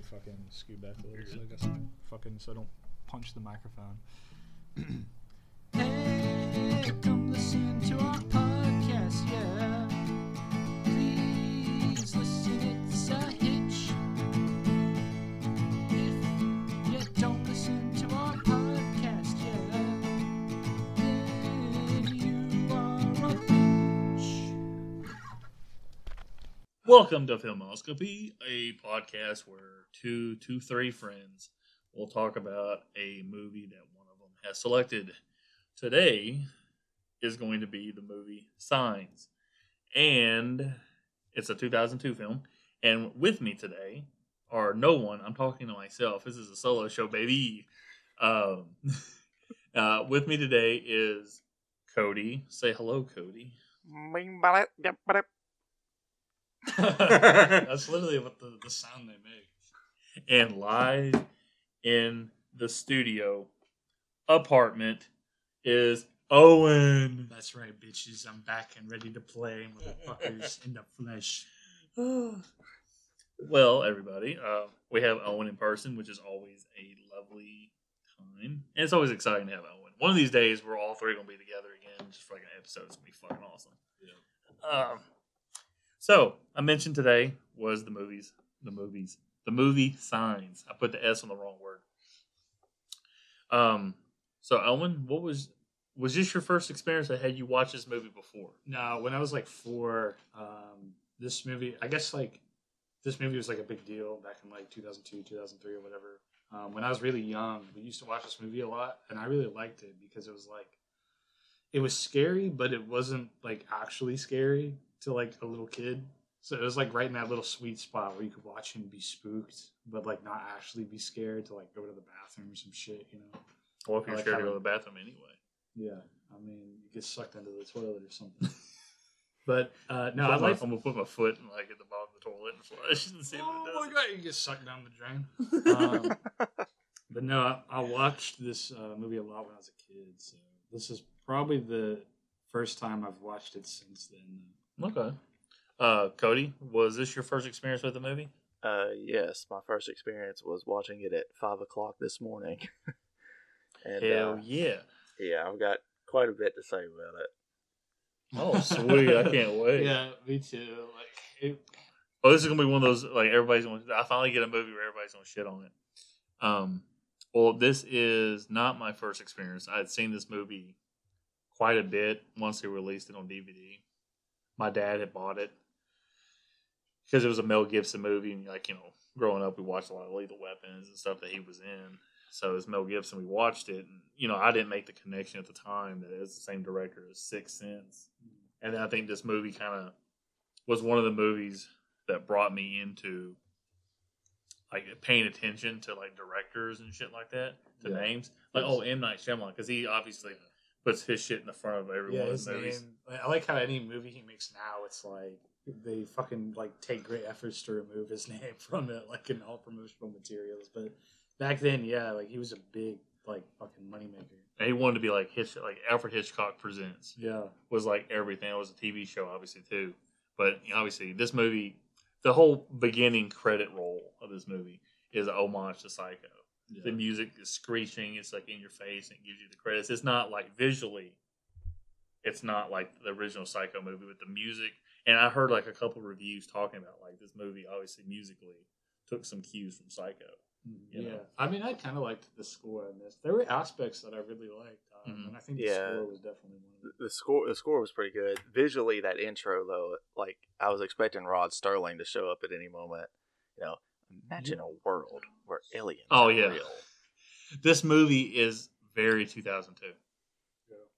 me fucking scoot back a little so I guess fucking so I don't punch the microphone. Hey, come listen to our podcast, Welcome to Filmoscopy, a podcast where two, two, three friends will talk about a movie that one of them has selected. Today is going to be the movie Signs, and it's a 2002 film. And with me today are no one. I'm talking to myself. This is a solo show, baby. Um, uh, with me today is Cody. Say hello, Cody. That's literally what the, the sound they make. and live in the studio apartment is Owen. That's right, bitches. I'm back and ready to play, motherfuckers, in the flesh. well, everybody, uh, we have Owen in person, which is always a lovely time, and it's always exciting to have Owen. One of these days, we're all three gonna be together again, just for like an episode. It's gonna be fucking awesome. Yeah. Um. So I mentioned today was the movies, the movies, the movie Signs. I put the S on the wrong word. Um. So Owen, what was was this your first experience? Or had you watched this movie before? No, when I was like four, um, this movie, I guess like this movie was like a big deal back in like 2002, 2003, or whatever. Um, when I was really young, we used to watch this movie a lot, and I really liked it because it was like, it was scary, but it wasn't like actually scary to like a little kid. So it was like right in that little sweet spot where you could watch him be spooked, but like not actually be scared to like go to the bathroom or some shit, you know? Or if you're like scared to go to the bathroom anyway. Yeah, I mean, you get sucked into the toilet or something. but uh, no, I my- like. I'm gonna put my foot in, like at the bottom of the toilet and flush and see Oh what my it does. god, you get sucked down the drain. Um, but no, I, I watched this uh, movie a lot when I was a kid, so this is probably the first time I've watched it since then. Okay. Uh, Cody, was this your first experience with the movie? Uh, yes, my first experience was watching it at five o'clock this morning. and Hell uh, yeah! yeah, I've got quite a bit to say about it. Oh sweet, I can't wait. Yeah, me too. Like, it, Oh, this is gonna be one of those like everybody's gonna. I finally get a movie where everybody's gonna shit on it. Um, well, this is not my first experience. I had seen this movie quite a bit once they released it on DVD. My dad had bought it because it was a Mel Gibson movie, and like you know, growing up, we watched a lot of Lethal Weapons and stuff that he was in. So it's Mel Gibson. We watched it, and you know, I didn't make the connection at the time that it's the same director as Sixth Sense. Mm. And then I think this movie kind of was one of the movies that brought me into like paying attention to like directors and shit like that, to Yeah. names. Like oh, M Night Shyamalan, because he obviously puts his shit in the front of every yeah, one of his his movies. name. I like how any movie he makes now, it's like they fucking like take great efforts to remove his name from it, like in all promotional materials. But back then, yeah, like he was a big like fucking moneymaker. And he wanted to be like Hitch, like Alfred Hitchcock presents Yeah. was like everything. It was a TV show, obviously too, but obviously this movie, the whole beginning credit roll of this movie is an homage to Psycho. Yeah. the music is screeching it's like in your face and it gives you the credits it's not like visually it's not like the original psycho movie with the music and i heard like a couple reviews talking about like this movie obviously musically took some cues from psycho you Mm-hmm. yeah, know? I mean, I kind of liked the score in this. There were aspects that I really liked, um, Mhm. and I think the Yeah. score was definitely one of. The score, the score was pretty good. Visually, that intro though, like I was expecting Rod Serling to show up at any moment. You know, imagine a world where aliens. Oh, are yeah. real. this movie is very 2002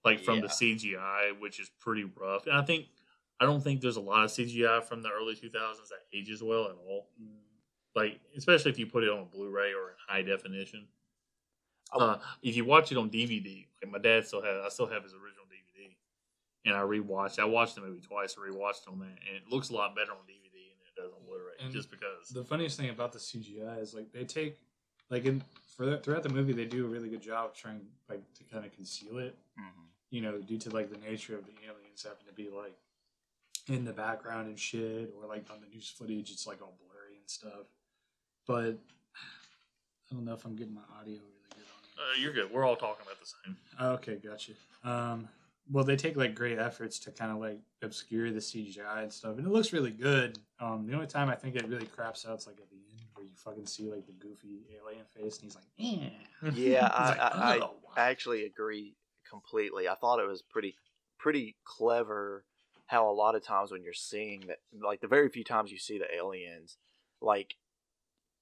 like from the cgi which is pretty rough and i think i don't think there's a lot of cgi from the early 2000s that ages well at all Mm. like especially if you put it on a blu-ray or in high definition Oh. uh, if you watch it on dvd like my dad still has i still have his original dvd and i rewatched i watched the movie twice and rewatched it on that and it looks a lot better on dvd than it does on blu-ray And just because The funniest thing about the CGI is like they take like in for the, throughout the movie they do a really good job trying like to kind of conceal it. Mhm. You know, due to like the nature of the aliens having to be like in the background and shit, or like on the news footage, it's like all blurry and stuff. but I don't know if I'm getting my audio really good on Uh, you're good. We're all talking about the same. Okay, gotcha. Um, well, they take like great efforts to kind of like obscure the CGI and stuff, and it looks really good. Um, the only time I think it really craps out is like at the end where you fucking see like the goofy alien face, and he's like, "Yeah." Yeah, I, like, I, I, "Oh." I actually agree completely. I thought it was pretty pretty clever how a lot of times when you're seeing that, like the very few times you see the aliens, like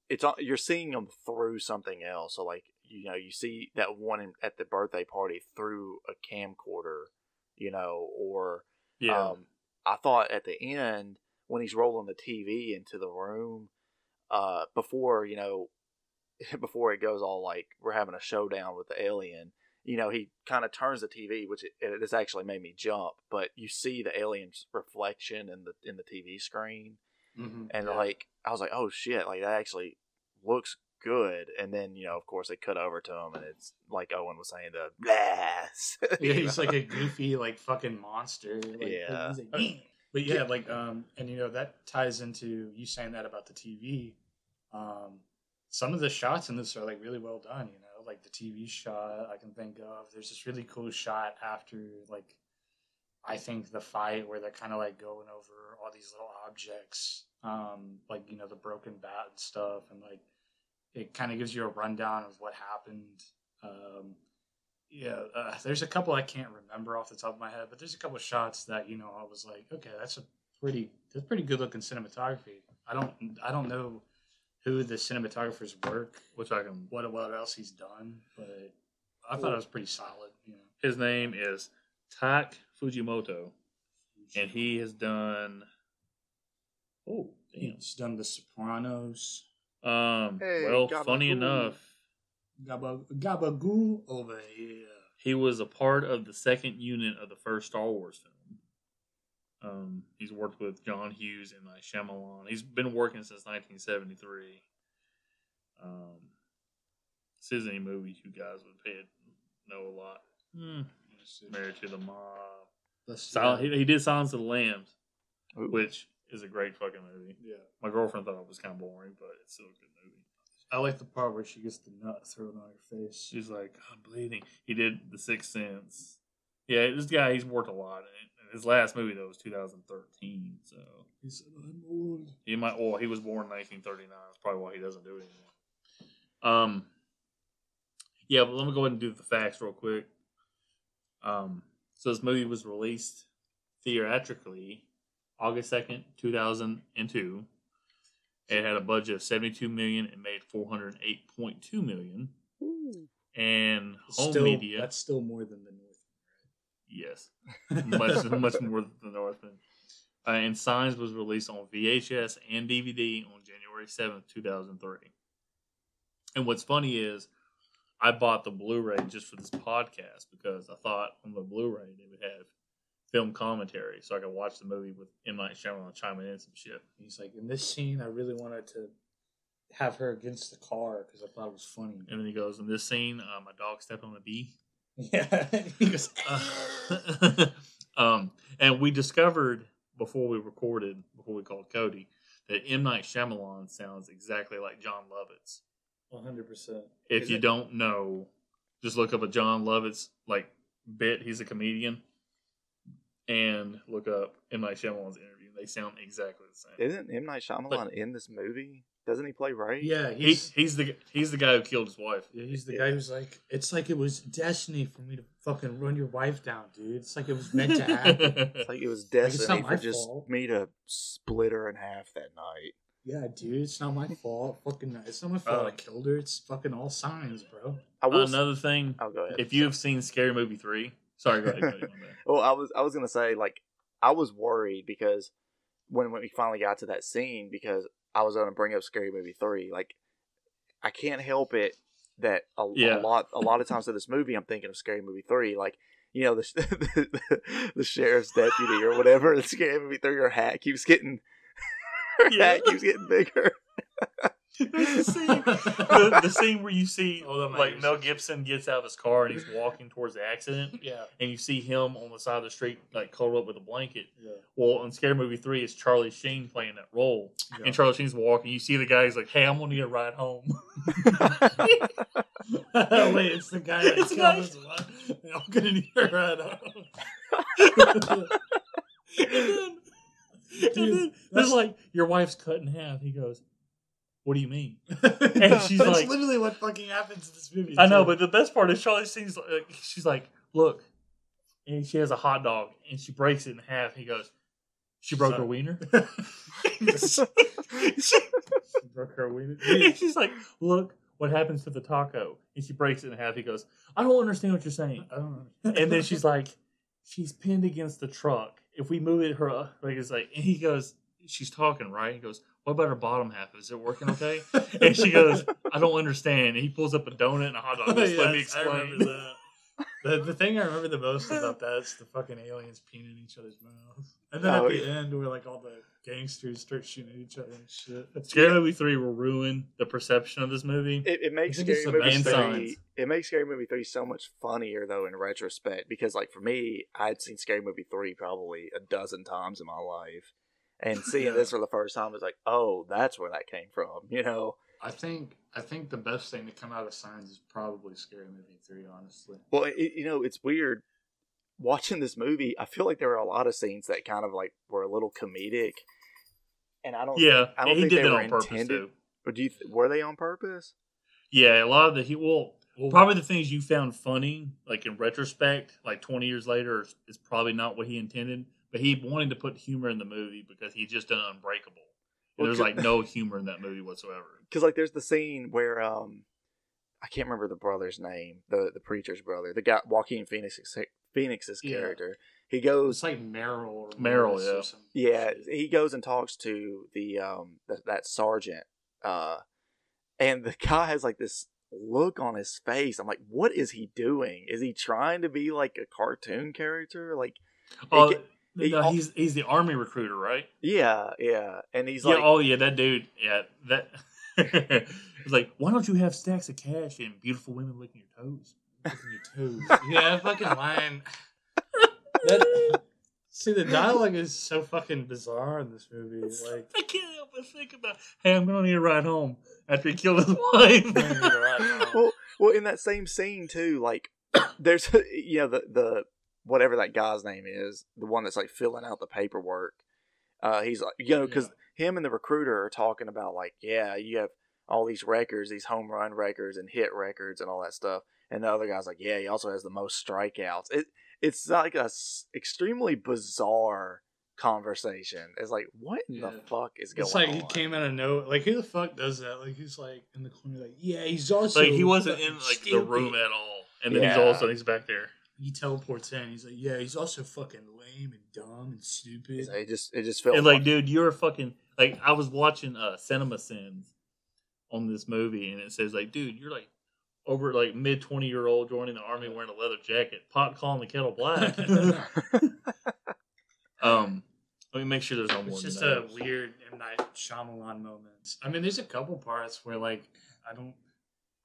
it's on- you're seeing them through something else. So like you know you see that one in, at the birthday party through a camcorder, you know, or Yeah. um, I thought at the end when he's rolling the TV into the room, uh, before you know, before it goes all like we're having a showdown with the alien, you know, he kind of turns the TV, which it, it this actually made me jump. But you see the alien's reflection in the in the TV screen, Mhm. and Yeah. like I was like, oh shit, like that actually looks good. And then you know, of course, they cut over to him, and it's like Owen was saying, the blast. Yeah, he's like a goofy, like fucking monster. Like, Yeah. he's like. But yeah, like um, and you know that ties into you saying that about the TV. Um, some of the shots in this are like really well done. You know, like the TV shot I can think of. There's this really cool shot after like, I think the fight where they're kind of like going over all these little objects, um, like you know the broken bat and stuff, and like it kind of gives you a rundown of what happened. Um, yeah, uh, there's a couple I can't remember off the top of my head, but there's a couple of shots that you know I was like, okay, that's a pretty that's pretty good looking cinematography. I don't I don't know who the cinematographer's work, Which I can. what what else he's done, but I thought it was pretty solid. You know, His name is Tak Fujimoto, and he has done. Oh damn. he's done The Sopranos, Um. Hey, well, Gabagool. funny enough, Gaba Gabagoo over here. he was a part of the second unit of the first Star Wars film. Um, he's worked with John Hughes and Night Shyamalan. He's been working since 1973. Um, this isn't any movies you guys would pay know a lot. Hmm. Married to the Mob. Let's- Silent, he, he did Silence of the Lambs, Ooh. which is a great fucking movie. yeah. My girlfriend thought it was kind of boring, but it's still a good movie. I like the part where she gets the nut thrown on her face. She's like, I'm bleeding. He did The Sixth Sense. Yeah, this guy, he's worked a lot. His last movie, though, was 2013. So He said, "I'm old." he might, well, he was born in 1939. That's probably why he doesn't do it anymore. Um, yeah, but let me go ahead and do the facts real quick. Um, so this movie was released theatrically August 2nd, 2002. It had a budget of 72 million and made 408.2 million. And home Still, media, That's still more than the North. yes, much much more than the Northman. Uh, and Signs was released on VHS and DVD on January seventh, two thousand three. And what's funny is, I bought the Blu-ray just for this podcast because I thought on the Blu-ray they would have film commentary, so I could watch the movie with M Night Shyamalan chiming in some shit. He's like, in this scene, I really wanted to have her against the car because I thought it was funny. And then he goes, "In this scene, uh, my dog stepped on a bee." Yeah, he goes, Uh, um, and we discovered before we recorded, before we called Cody, that M Night Shyamalan sounds exactly like Jon Lovitz. one hundred percent. If Is you it? don't know, just look up a Jon Lovitz like bit. He's a comedian, and look up M Night Shyamalan's interview. They sound exactly the same. Isn't M Night Shyamalan in this movie? Doesn't he play Ray? Yeah, He, he's he's the he's the guy who killed his wife. yeah, he's the Yeah. guy who's like, it's like it was destiny for me to fucking run your wife down, dude. It's like it was meant to happen. It's like it was destiny not for my just fault. me to split her in half that night. yeah, dude, it's not my fault. Fucking, it's not my fault. Uh, I killed her. It's fucking all signs, bro. I will. s- Another thing, oh, go ahead. if you have seen Scary Movie three, sorry, go ahead. Well, I was I was gonna say like I was worried because when, when we finally got to that scene because I was gonna bring up Scary Movie three. Like I can't help it that a, Yeah. a lot a lot of times in this movie I'm thinking of Scary Movie three. Like you know the the, the sheriff's deputy or whatever. The Scary Movie three. Her hat keeps getting her Yeah. hat keeps getting bigger. There's a scene, the, the scene where you see oh, Hold on, like. Mel Gibson gets out of his car and he's walking towards the accident, yeah. and you see him on the side of the street like curled up with a blanket. Yeah. Well, in Scary Movie three, it's Charlie Sheen playing that role, Yeah. and Charlie Sheen's walking. You see the guy. He's like, "Hey, I'm gonna need a ride home." Wait, it's the guy that It's the killed guy- his. I'm gonna need a ride home. and then, and then there's that's- like, "Your wife's cut in half." He goes, "What do you mean?" and she's That's like- literally what fucking happens in this movie. I know, too. but the best part is Charlie Sheen's like, she's like, "Look," and she has a hot dog and she breaks it in half. He goes, "She broke her wiener." She broke her wiener. and she's like, "Look, what happens to the taco?" And she breaks it in half. He goes, "I don't understand what you're saying." I don't know. And then she's like, "She's pinned against the truck. If we move it, her like it's like." And he goes, "She's talking, right?" He goes, "What about her bottom half? Is it working okay?" And she goes, "I don't understand." And he pulls up a donut and a hot dog. Just let me Yes, I explain. that. The, the thing I remember the most about that is the fucking aliens peeing in each other's mouths. And then Oh, at the yeah. end, where like all the gangsters start shooting at each other and shit. Scary Movie three will ruin the perception of this movie. It, it makes I think it's scary movie three. signs. It makes scary movie three so much funnier though in retrospect because like for me, I had seen scary movie three probably a dozen times in my life, and seeing Yeah. this for the first time was like, oh, that's where that came from. You know. I think I think the best thing to come out of Signs is probably Scary Movie three. Honestly, Well, it, you know, it's weird watching this movie. I feel like there were a lot of scenes that kind of like were a little comedic, and I don't. Yeah, I don't he think did they that were on purpose intended. too. Or do you? Th- were they on purpose? Yeah, a lot of the he well well, probably the things you found funny, like in retrospect, like twenty years later, is, is probably not what he intended. But he wanted to put humor in the movie because he just done Unbreakable. And Well, there's like no humor in that movie whatsoever. Because like, there's the scene where um, I can't remember the brother's name, the the preacher's brother, the guy Joaquin Phoenix's Phoenix's Yeah. character. He goes, it's like Merrill. Or Merrill, Morris or yeah. yeah, he goes and talks to the um th- that sergeant, uh, and the guy has like this look on his face. I'm like, what is he doing? Is he trying to be like a cartoon character? Like, get- he- no, he's he's the army recruiter, right? yeah, yeah, and he's yeah. like, oh yeah, that dude. Yeah, that. It's like, why don't you have stacks of cash and beautiful women licking your toes? Licking your toes. yeah, fucking line. That, see, the dialogue is so fucking bizarre in this movie. Like, I can't help but think about, hey, I'm gonna need a ride home after he killed his wife. I'm gonna need a ride home. well, well, in that same scene too, like there's you know the the whatever that guy's name is, the one that's like filling out the paperwork. Uh, he's like, you know, because him and the recruiter are talking about like, yeah, you have all these records, these home run records and hit records and all that stuff, and the other guy's like, yeah, he also has the most strikeouts. It it's like a s- extremely bizarre conversation. It's like, what in Yeah. the fuck is going on? It's like on? he came out of nowhere. Like, who the fuck does that? Like, he's like in the corner, like, yeah, he's also like he wasn't in fucking like the room at all, and then he's all of a sudden he's back there. He teleports in. He's like, yeah, he's also fucking lame and dumb and stupid. It just it just felt And like, dude, you're a fucking like. I was watching uh Cinema Sins on this movie, and it says like, dude, you're like over like mid twenty year old joining the army wearing a leather jacket, pot calling the kettle black. um, let me make sure there's no more. It's just than a weird M Night Shyamalan moments. I mean, there's a couple parts where like I don't.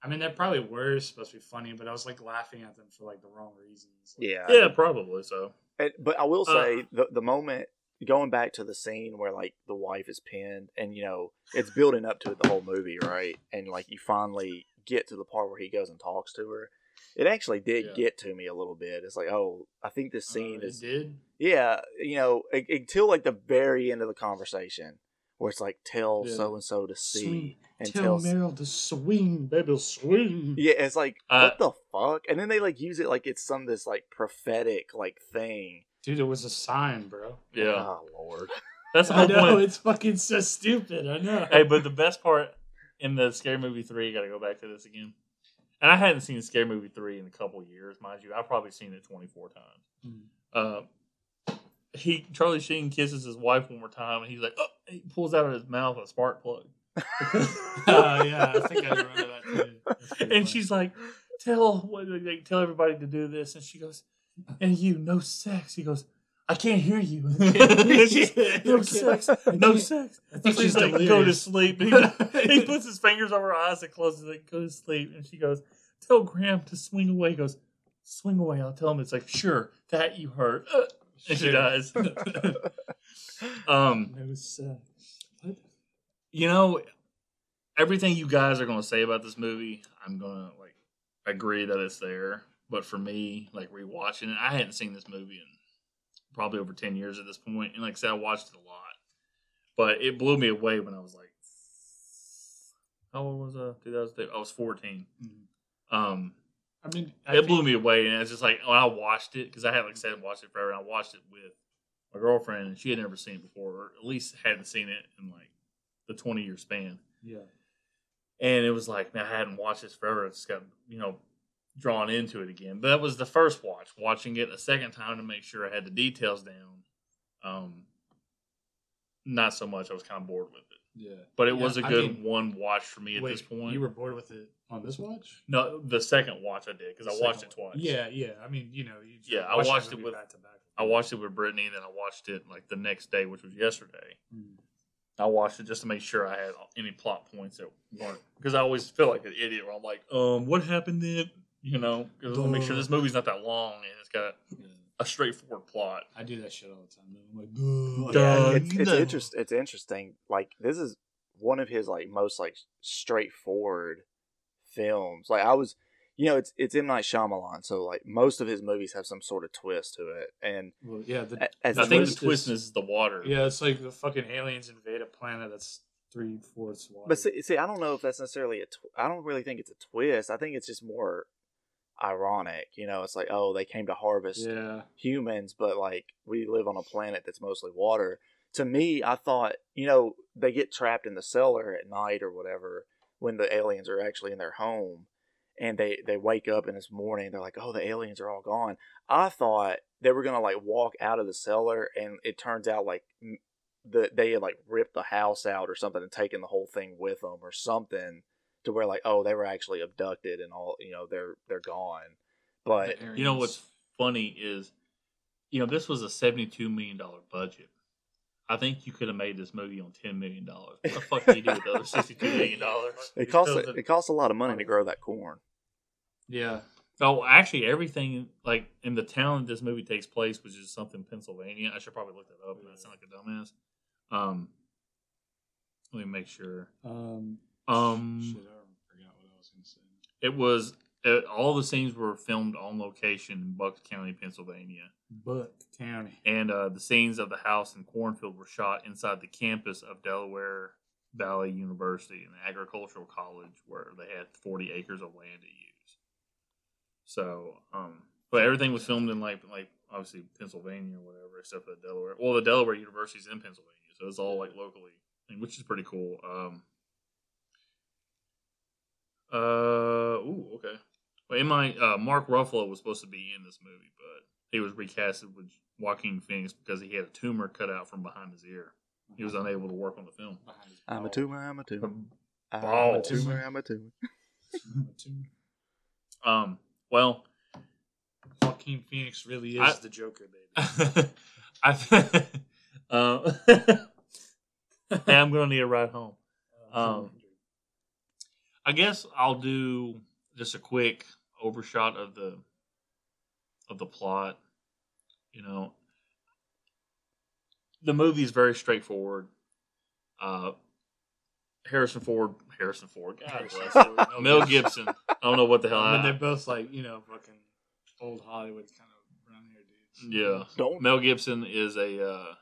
I mean, they probably were supposed to be funny, but I was like laughing at them for like the wrong reasons. Like, yeah, Yeah, probably so. And, but I will Uh. say the the moment going back to the scene where like the wife is pinned, and you know it's building up to it the whole movie, right? And like you finally get to the part where he goes and talks to her. It actually did Yeah. get to me a little bit. It's like, oh, I think this uh, scene it is did. yeah, you know, u- until like the very end of the conversation where it's like tell Yeah. so and so to see Swing. and Tell tell. Merrill to swing, baby, swing. yeah, it's like Uh, what the fuck, and then they like use it like it's some this like prophetic like thing. Dude, it was a sign, bro. Yeah, Oh lord. that's the I know point. it's fucking so stupid. I know. hey, but the best part in the Scary Movie three, got to go back to this again. And I hadn't seen Scary Movie three in a couple years, mind you. I've probably seen it twenty four times. Mm. Uh, he Charlie Sheen kisses his wife one more time, and he's like, "Oh!" He pulls out of his mouth a spark plug, Oh yeah, I think I remember that too. And funny. she's like, "Tell what like, tell everybody to do this," and she goes, "And you, no sex." He goes, I can't hear you. No sex. No sex. Think She's like, go to sleep. He, he puts his fingers over her eyes and closes it. Go to sleep. And she goes, tell Graham to swing away. He goes, swing away. I'll tell him. It's like, sure, that you heard. Uh, and she dies. um, No sex. What? you know, everything you guys are going to say about this movie, I'm going to like agree that it's there. But for me, like rewatching it, I hadn't seen this movie in probably over 10 years at this point. And like I said, I watched it a lot. But it blew me away when I was like, how old was I? 2008? I was 14. Mhm. Um, I mean, I it blew me away. And it's just like, when I watched it, because I had, like I said, watched it forever, and I watched it with my girlfriend, and she had never seen it before, or at least hadn't seen it in like the 20 year span. Yeah. and it was like man, I hadn't watched this forever. It's got you know drawn into it again. But that was the first watch. Watching it a second time to make sure I had the details down. Um, not so much. I was kind of bored with it, Yeah. but it Yeah, was a good mean- one watch for me at Wait, this point. You were bored with it on this watch? no, the second watch I did because I watched it one. twice. Yeah, yeah. I mean, you know, you Yeah, I watch that watched it with- back to back. I watched it with Brittany, and then I watched it like the next day, which was yesterday. Mm. I watched it just to make sure I had any plot points that weren't because I always feel like an idiot where I'm like, um, what happened then? You know, because I want to make sure this movie's not that long and it's got Yeah. a straightforward plot. I do that shit all the time. I'm like, duh. Duh. Yeah, it's, it's no. interest. It's interesting. Like this is one of his like most like straightforward films. Like I was, you know, it's it's M Night Shyamalan, so like most of his movies have some sort of twist to it. And Well, yeah, the, a- I think the twist twist is- is the water. yeah, it's like the fucking aliens invade a planet that's three fourths water. But see, see, I don't know if that's necessarily a. Tw- I don't really think it's a twist. I think it's just more ironic. You know, it's like, oh, they came to harvest yeah, humans, but like we live on a planet that's mostly water. To me, I thought, you know, they get trapped in the cellar at night or whatever when the aliens are actually in their home, and they they wake up in this morning. They're like, oh, the aliens are all gone. I thought they were gonna like walk out of the cellar, and it turns out like the they had like ripped the house out or something and taken the whole thing with them or something to where like, oh, they were actually abducted and all, you know, they're they're gone. But You know what's funny is, you know, this was a seventy-two million dollar budget. I think you could have made this movie on ten million dollars. What the fuck do you do with the other sixty-two million dollars? it costs it it costs a lot of money to grow that corn. Yeah, Oh, actually, everything like in the town that this movie takes place, which is something Pennsylvania. I should probably look that up. and I sound like a dumbass. Um, let me make sure. um, Um, shit, I forgot what I was gonna say. it was uh, all the scenes were filmed on location in Bucks County, Pennsylvania, Buck County. and uh, the scenes of the house and cornfield were shot inside the campus of Delaware Valley University, an agricultural college where they had forty acres of land to use. So, um, but everything was filmed in like like obviously Pennsylvania or whatever, except for the Delaware. Well, the Delaware University is in Pennsylvania, so it's all like locally, which is pretty cool. Um, uh, ooh, okay. Well, in my uh, Mark Ruffalo was supposed to be in this movie, but he was recasted with Joaquin Phoenix because he had a tumor cut out from behind his ear. He was unable to work on the film. I'm a tumor. I'm a tumor. I'm a tumor. I'm a tumor. I'm a tumor. Um, well, Joaquin Phoenix really is I- the Joker, baby. I uh, hey, I'm gonna need a ride home. Um, I guess I'll do just a quick overshot of the of the plot. You know, the movie is very straightforward. Uh, Harrison Ford, Harrison Ford, God bless Ford, him. Mel Gibson. I don't know what the hell. I mean, I, they're both like you know fucking old Hollywood kind of brown hair dudes. yeah, Don't Mel Gibson is a uh,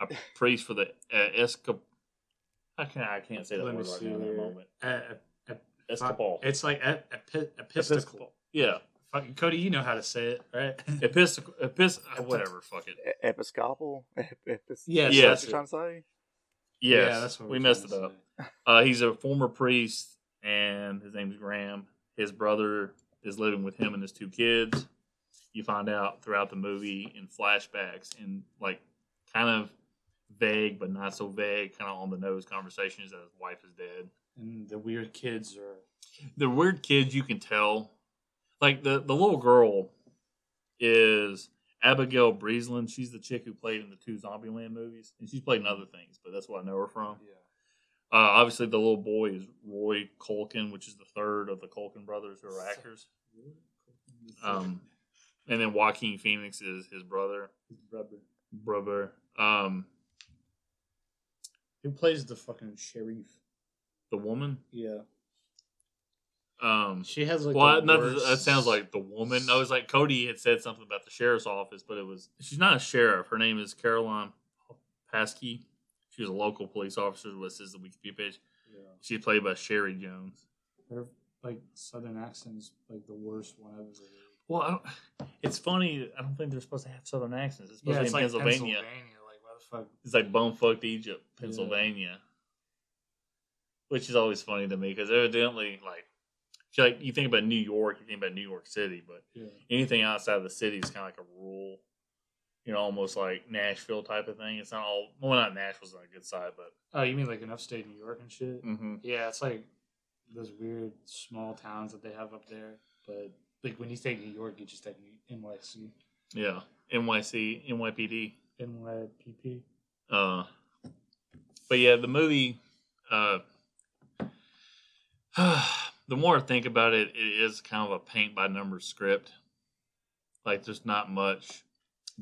a priest for the uh, Escap. I can't. I can't say that Let me word right see now in that moment. Uh, uh, It's like ep- epi- epistical. Yeah, Fucking Cody, you know how to say it, right? Episcopal. Epis- uh, whatever. Fuck it. E- Episcopal. Ep- epis- Yes, yes. what you're trying to say? Yes, Yeah, that's what we we're messed it up. Uh, he's a former priest, and his name's Graham. His brother is living with him and his two kids. You find out throughout the movie in flashbacks and like kind of vague but not so vague, kind of on the nose conversations that his wife is dead. And the weird kids are The weird kids you can tell, like the the little girl is Abigail Breslin. She's the chick who played in the two Zombieland movies, and she's played in other things, but that's what I know her from. Yeah. Uh, obviously, the little boy is Rory Culkin, which is the third of the Culkin brothers who are actors. Um, and then Joaquin Phoenix is his brother. His brother. Brother. Um, Who plays the fucking sheriff? The woman. Yeah. Um, She has like. well, the not that, worst- that sounds like the woman. I was like Cody had said something about the sheriff's office, but it was she's not a sheriff. Her name is Caroline Paski. She was a local police officer. What says the Wikipedia page? Yeah. She's played by Cherry Jones. Her like southern accent is like the worst one I've ever heard. Well, I it's funny. I don't think they're supposed to have southern accents. It's supposed Yeah, to it's be in like Pennsylvania. Pennsylvania. Like why the fuck? It's like bumfucked Egypt, Yeah. Pennsylvania, which is always funny to me because evidently, like, you like you think about New York, you think about New York City, but Yeah. anything outside of the city is kind of like a rural, you know, almost like Nashville type of thing. It's not all well, not Nashville's on a good side, but Oh, you mean like in upstate New York and shit? mm-hmm. Yeah, it's like those weird small towns that they have up there. But like when you think New York, you just think NYC, yeah, NYC, NYPD. NYPP. Uh, but yeah, the movie. Uh, the more I think about it, it is kind of a paint by numbers script. Like, there's not much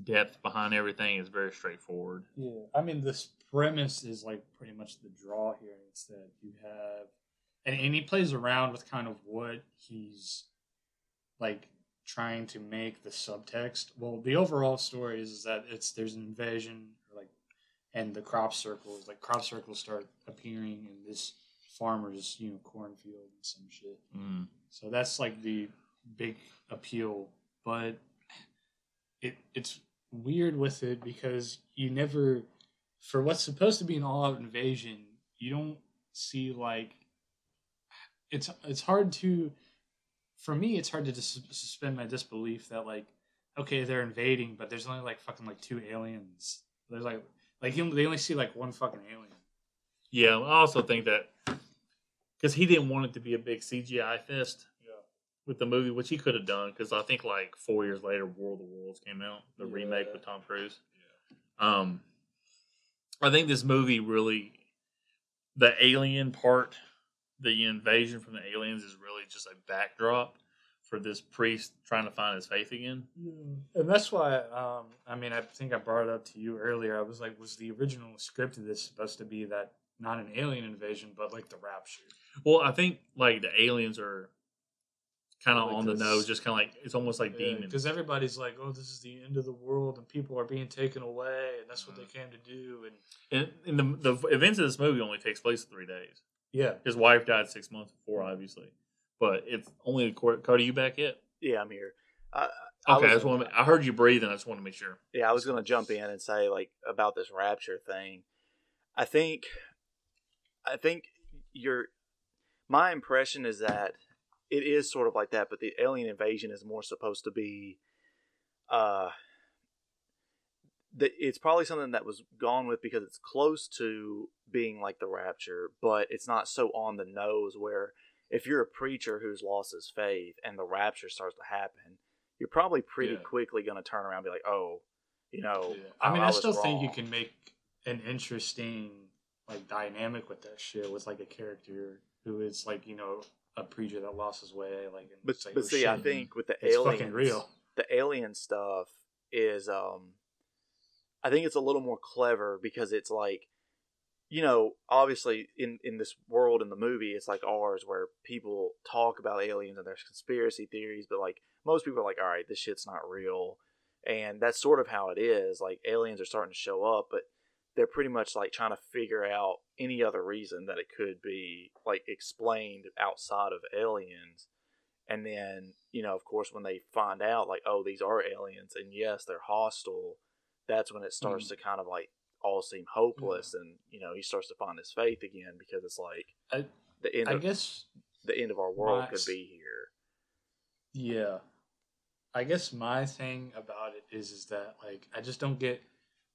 depth behind everything. It's very straightforward. Yeah, I mean this premise is like pretty much the draw here. It's that you have, and, and he plays around with kind of what he's like trying to make the subtext. Well, the overall story is, is that it's there's an invasion, like, and the crop circles, like crop circles start appearing in this farmer's you know cornfield and some shit. Mm. So that's like the big appeal, but it it's weird with it because you never for what's supposed to be an all-out invasion, you don't see like it's it's hard to for me it's hard to dis- suspend my disbelief that like okay they're invading but there's only like fucking like two aliens there's like like they only see like one fucking alien Yeah, I also think that because he didn't want it to be a big CGI fest yeah with the movie, which he could have done. Because I think like four years later, War of the Worlds came out, the remake with Tom Cruise. Um, I think this movie really, the alien part, the invasion from the aliens is really just a backdrop for this priest trying to find his faith again. And that's why, um, I mean, I think I brought it up to you earlier. I was like, was the original script of this supposed to be that not an alien invasion, but like the rapture? Well, I think like the aliens are kind of Like on the nose, just kind of like it's almost like demons. Because everybody's like, oh, this is the end of the world and people are being taken away and that's what they uh-huh. came to do. And And, and the the events of this movie only takes place in three days. yeah, His wife died six months before, obviously, but it's only Cody. You back yet? Yeah, I'm here. I, I Okay, I, was- just want. To, I heard you breathing. I just want to make sure. Yeah, I was going to jump in and say like about this rapture thing. I think I think your my impression is that it is sort of like that, but the alien invasion is more supposed to be uh the, it's probably something that was gone with because it's close to being like the rapture, but it's not so on the nose where if you're a preacher who's lost his faith and the rapture starts to happen, you're probably pretty Yeah. quickly going to turn around and be like, "Oh, you know." I mean, I, was still think you can make an interesting like dynamic with that shit with like a character who is like you know a preacher that lost his way. Like, and But like, but see, I think with the it's aliens, fucking real. the alien stuff is um I think it's a little more clever because it's like you know, obviously in in this world in the movie it's like ours where people talk about aliens and there's conspiracy theories, but like most people are like, All right, this shit's not real and that's sort of how it is. Like aliens are starting to show up, but they're pretty much like trying to figure out any other reason that it could be like explained outside of aliens. And then, you know, of course, when they find out, like, oh, these are aliens, and yes, they're hostile, that's when it starts mm. to kind of like all seem hopeless, mm. and you know, he starts to find his faith again because it's like I, the end. I of, guess the end of our world my- could be here. Yeah. I guess my thing about it is is that like I just don't get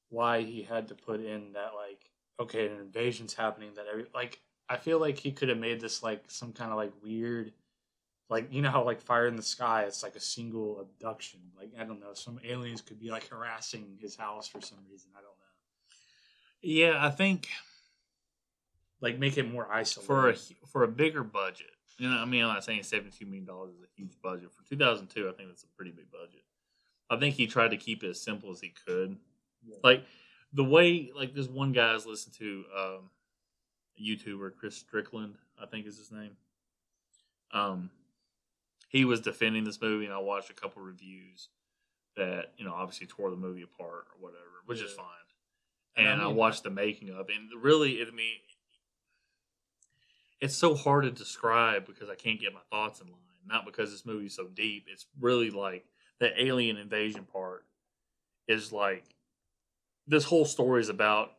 why he had to put in that like okay an invasion's happening that every like I feel like he could have made this like some kind of like weird like you know how like Fire in the Sky, it's like a single abduction. Like I don't know, some aliens could be like harassing his house for some reason. I don't know. Yeah, I think Like make it more isolated. for a for a bigger budget. You know, I mean, I'm not saying seventy two million dollars is a huge budget for 2002. I think that's a pretty big budget. I think he tried to keep it as simple as he could. Yeah. Like the way, like this one guy I was listening to, um, a YouTuber Chris Strickland, I think is his name. Um, he was defending this movie, and I watched a couple reviews that you know obviously tore the movie apart or whatever, which is fine. And And, I I, watched the making of, and really, it, I mean, it's so hard to describe because I can't get my thoughts in line. Not because this movie's so deep. It's really like the alien invasion part is like this whole story is about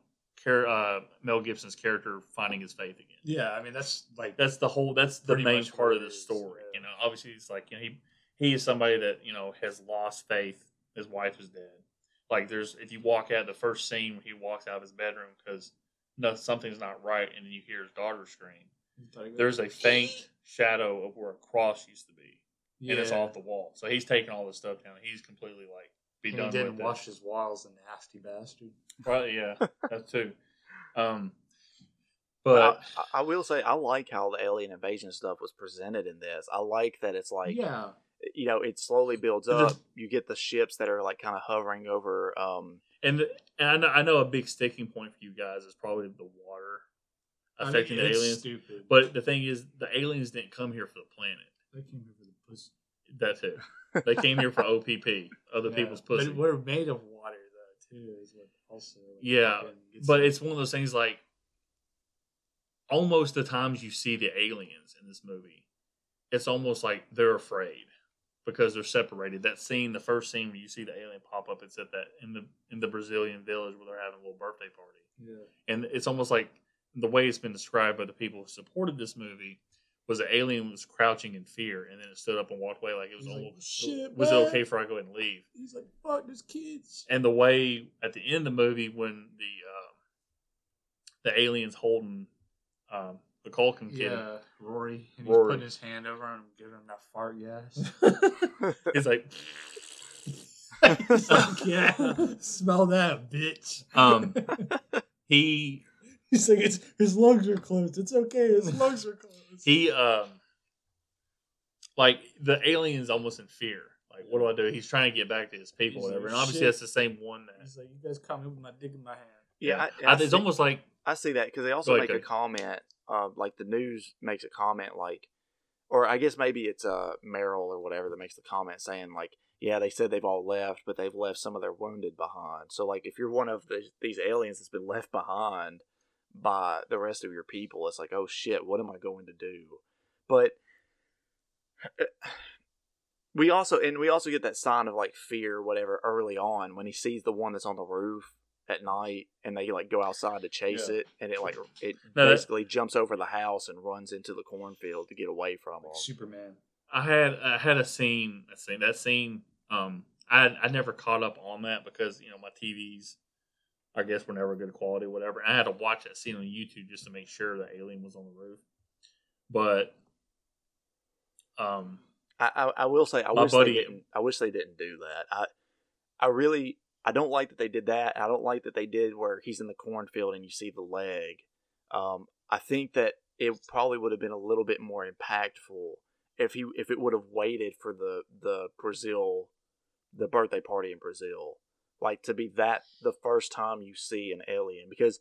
uh, Mel Gibson's character finding his faith again. yeah, I mean that's like That's the whole. That's the main part of the story. yeah. You know, obviously, it's like you know he he is somebody that you know has lost faith. His wife is dead. Like there's if you walk out the first scene when he walks out of his bedroom because no something's not right, and then you hear his daughter scream. There's a faint shadow of where a cross used to be, yeah. and it's off the wall. So he's taking all this stuff down. He's completely like be And done he didn't with it. wash his walls, a nasty bastard. Probably, yeah, that too. Um, But but I, I will say I like how the alien invasion stuff was presented in this. I like that it's like yeah, you know it slowly builds The- up. You get the ships that are like kind of hovering over. Um, and and I know, I know a big sticking point for you guys is probably the water I mean, affecting the aliens. Stupid, But the thing is, the aliens didn't come here for the planet. they came here for the pussy. That too. They came here for OPP, other Yeah, people's pussy. But we're made of water though too. Is what also. like, Yeah, gets but it's one of those things like almost the times you see the aliens in this movie, it's almost like they're afraid because they're separated. That scene, the first scene where you see the alien pop up, it's at that in the in the Brazilian village where they're having a little birthday party. Yeah. and it's almost like the way it's been described by the people who supported this movie was the alien was crouching in fear, and then it stood up and walked away like it was He's like, "Shit, was it okay for I go ahead and leave? He's like, "Fuck, there's kids." And the way at the end of the movie when the uh, the aliens holding um, the Culkin kid, Yeah, Rory. And Rory. he's putting his hand over him, giving him that fart gas. it's like he's like, "Yeah, smell that, bitch." um he He's like, "It's his lungs are closed. It's okay. His lungs are closed." he um like the alien's almost in fear. Like, what do I do? He's trying to get back to his people, He's like, whatever. And obviously, "Shit." that's the same one that He's like, "You guys caught me with my dick in my hand." yeah, I, I, I it's see- almost like I see that because they also Go ahead, make a Cody. comment. Uh, like the news makes a comment, like, or I guess maybe it's uh Merrill or whatever that makes the comment saying like, yeah, they said they've all left, but they've left some of their wounded behind. So like, if you're one of the, these aliens that's been left behind by the rest of your people, it's like, oh shit, what am I going to do? But we also and we also get that sign of like fear, or whatever, early on when he sees the one that's on the roof at night and they like go outside to chase Yeah. it and it like it No, that- basically jumps over the house and runs into the cornfield to get away from them. Like Superman. I had I had a scene. A scene that scene. Um, I I never caught up on that because you know my TVs, I guess were never good quality, or whatever. I had to watch that scene on YouTube just to make sure the alien was on the roof. But, um, I, I, I will say I wish buddy- they didn't. I wish they didn't do that. I I really I don't like that they did that. I don't like that they did where he's in the cornfield and you see the leg. Um, I think that it probably would have been a little bit more impactful if he if it would have waited for the the Brazil the birthday party in Brazil like to be that the first time you see an alien because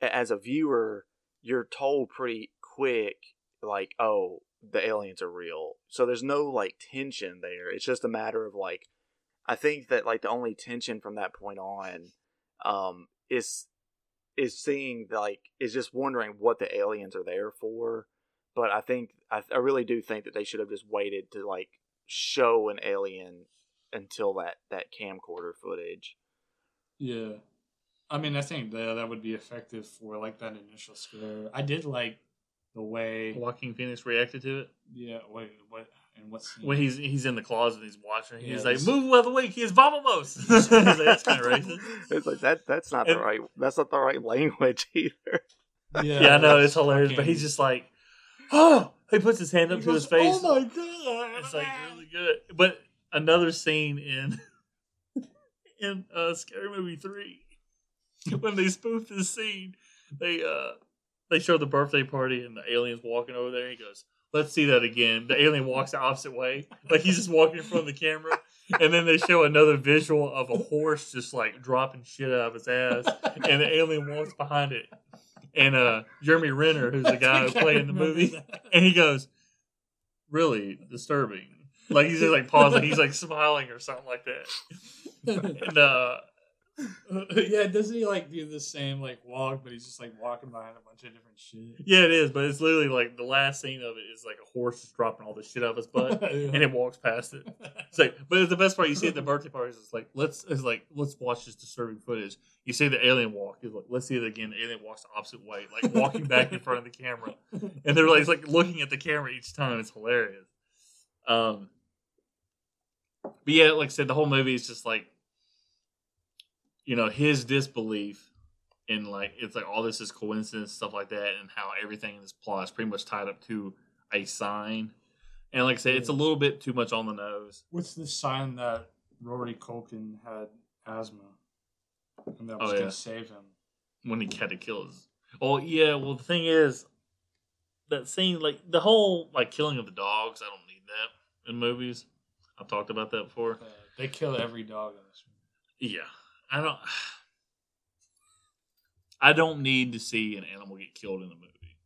as a viewer you're told pretty quick like oh the aliens are real. So there's no like tension there. It's just a matter of like i think that like the only tension from that point on um is is seeing like is just wondering what the aliens are there for. But i think i, I really do think that they should have just waited to like show an alien until that that camcorder footage Yeah. I mean, I think that that would be effective for like that initial scare. I did like the way. Joaquin Phoenix reacted to it Yeah. Wait. What? And what's when he's he's in the closet and he's watching. He's Yeah, like, "Move out of the way, kids, vamos!" he's like, "That's kind of racist." it's like that that's not the right that's not the right language either Yeah, I know it's hilarious, but he's just like, oh, he puts his hand up He to goes, his face. Oh my god! It's like really good. But another scene in in uh, Scary Movie three when they spoof this scene, they uh they show the birthday party and the aliens walking over there. He goes, "Let's see that again." The alien walks the opposite way, like he's just walking in front of the camera. And then they show another visual of a horse just like dropping shit out of its ass, and the alien walks behind it. And uh Jeremy Renner, who's the guy who played in the movie, and he goes, "Really disturbing." Like he's just like pausing, he's like smiling or something like that. And uh, yeah, doesn't he like do the same like walk, but he's just like walking behind a bunch of different shit? yeah, it is, but it's literally like the last scene of it is like a horse just dropping all the shit out of his butt, and it walks past it. It's like, but the best part you see at the birthday parties is like, let's it's like let's watch this disturbing footage. You see the alien walk, he's like, let's see it again. The alien walks the opposite way, like walking back in front of the camera, and they're like, it's like looking at the camera each time. It's hilarious. Um, but yeah, like I said, the whole movie is just like, you know, his disbelief in like it's like all this is coincidence, stuff like that, and how everything in this plot is pretty much tied up to a sign. And like I said, it's a little bit too much on the nose. What's the sign that Rory Culkin had asthma and that Oh, was yeah. gonna save him? when he had to kill his. Oh yeah, well the thing is, that scene like the whole like killing of the dogs. I don't need that in movies. I've talked about that before. Uh, they kill every dog in this movie. Yeah, I don't. I don't need to see an animal get killed in a movie.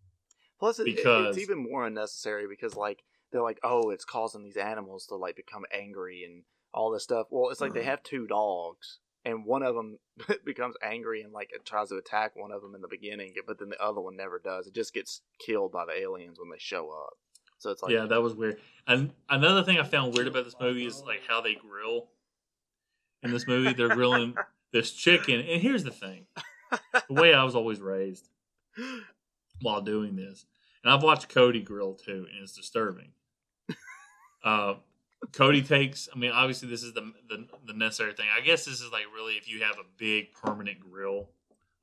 Plus, it, it- Because- it's even more unnecessary because like they're like, oh, it's causing these animals to like become angry and all this stuff. Well, it's like they have two dogs, and one of them becomes angry and like it tries to attack one of them in the beginning, but then the other one never does. It just gets killed by the aliens when they show up. So it's like, yeah, that was weird. And another thing I found weird about this movie is like how they grill. In this movie, they're grilling this chicken. And here's the thing: the way I was always raised while doing this, and I've watched Cody grill too, and it's disturbing. Uh, Cody takes. I mean, obviously, this is the, the the necessary thing. I guess this is like really if you have a big permanent grill,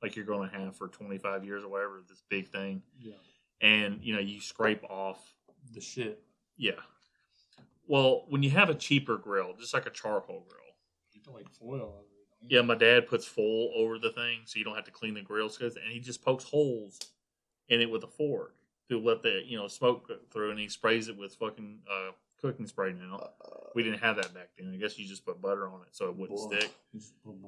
like you're going to have for 25 years or whatever, this big thing, Yeah, and you know you scrape off the shit. yeah. Well, when you have a cheaper grill, just like a charcoal grill, You put like foil over it. yeah, my dad puts foil over the thing so you don't have to clean the grills, 'cause- and he just pokes holes in it with a fork to let the you know smoke go through, and he sprays it with fucking uh, cooking spray now. We didn't have that back then. I guess you just put butter on it so it wouldn't stick.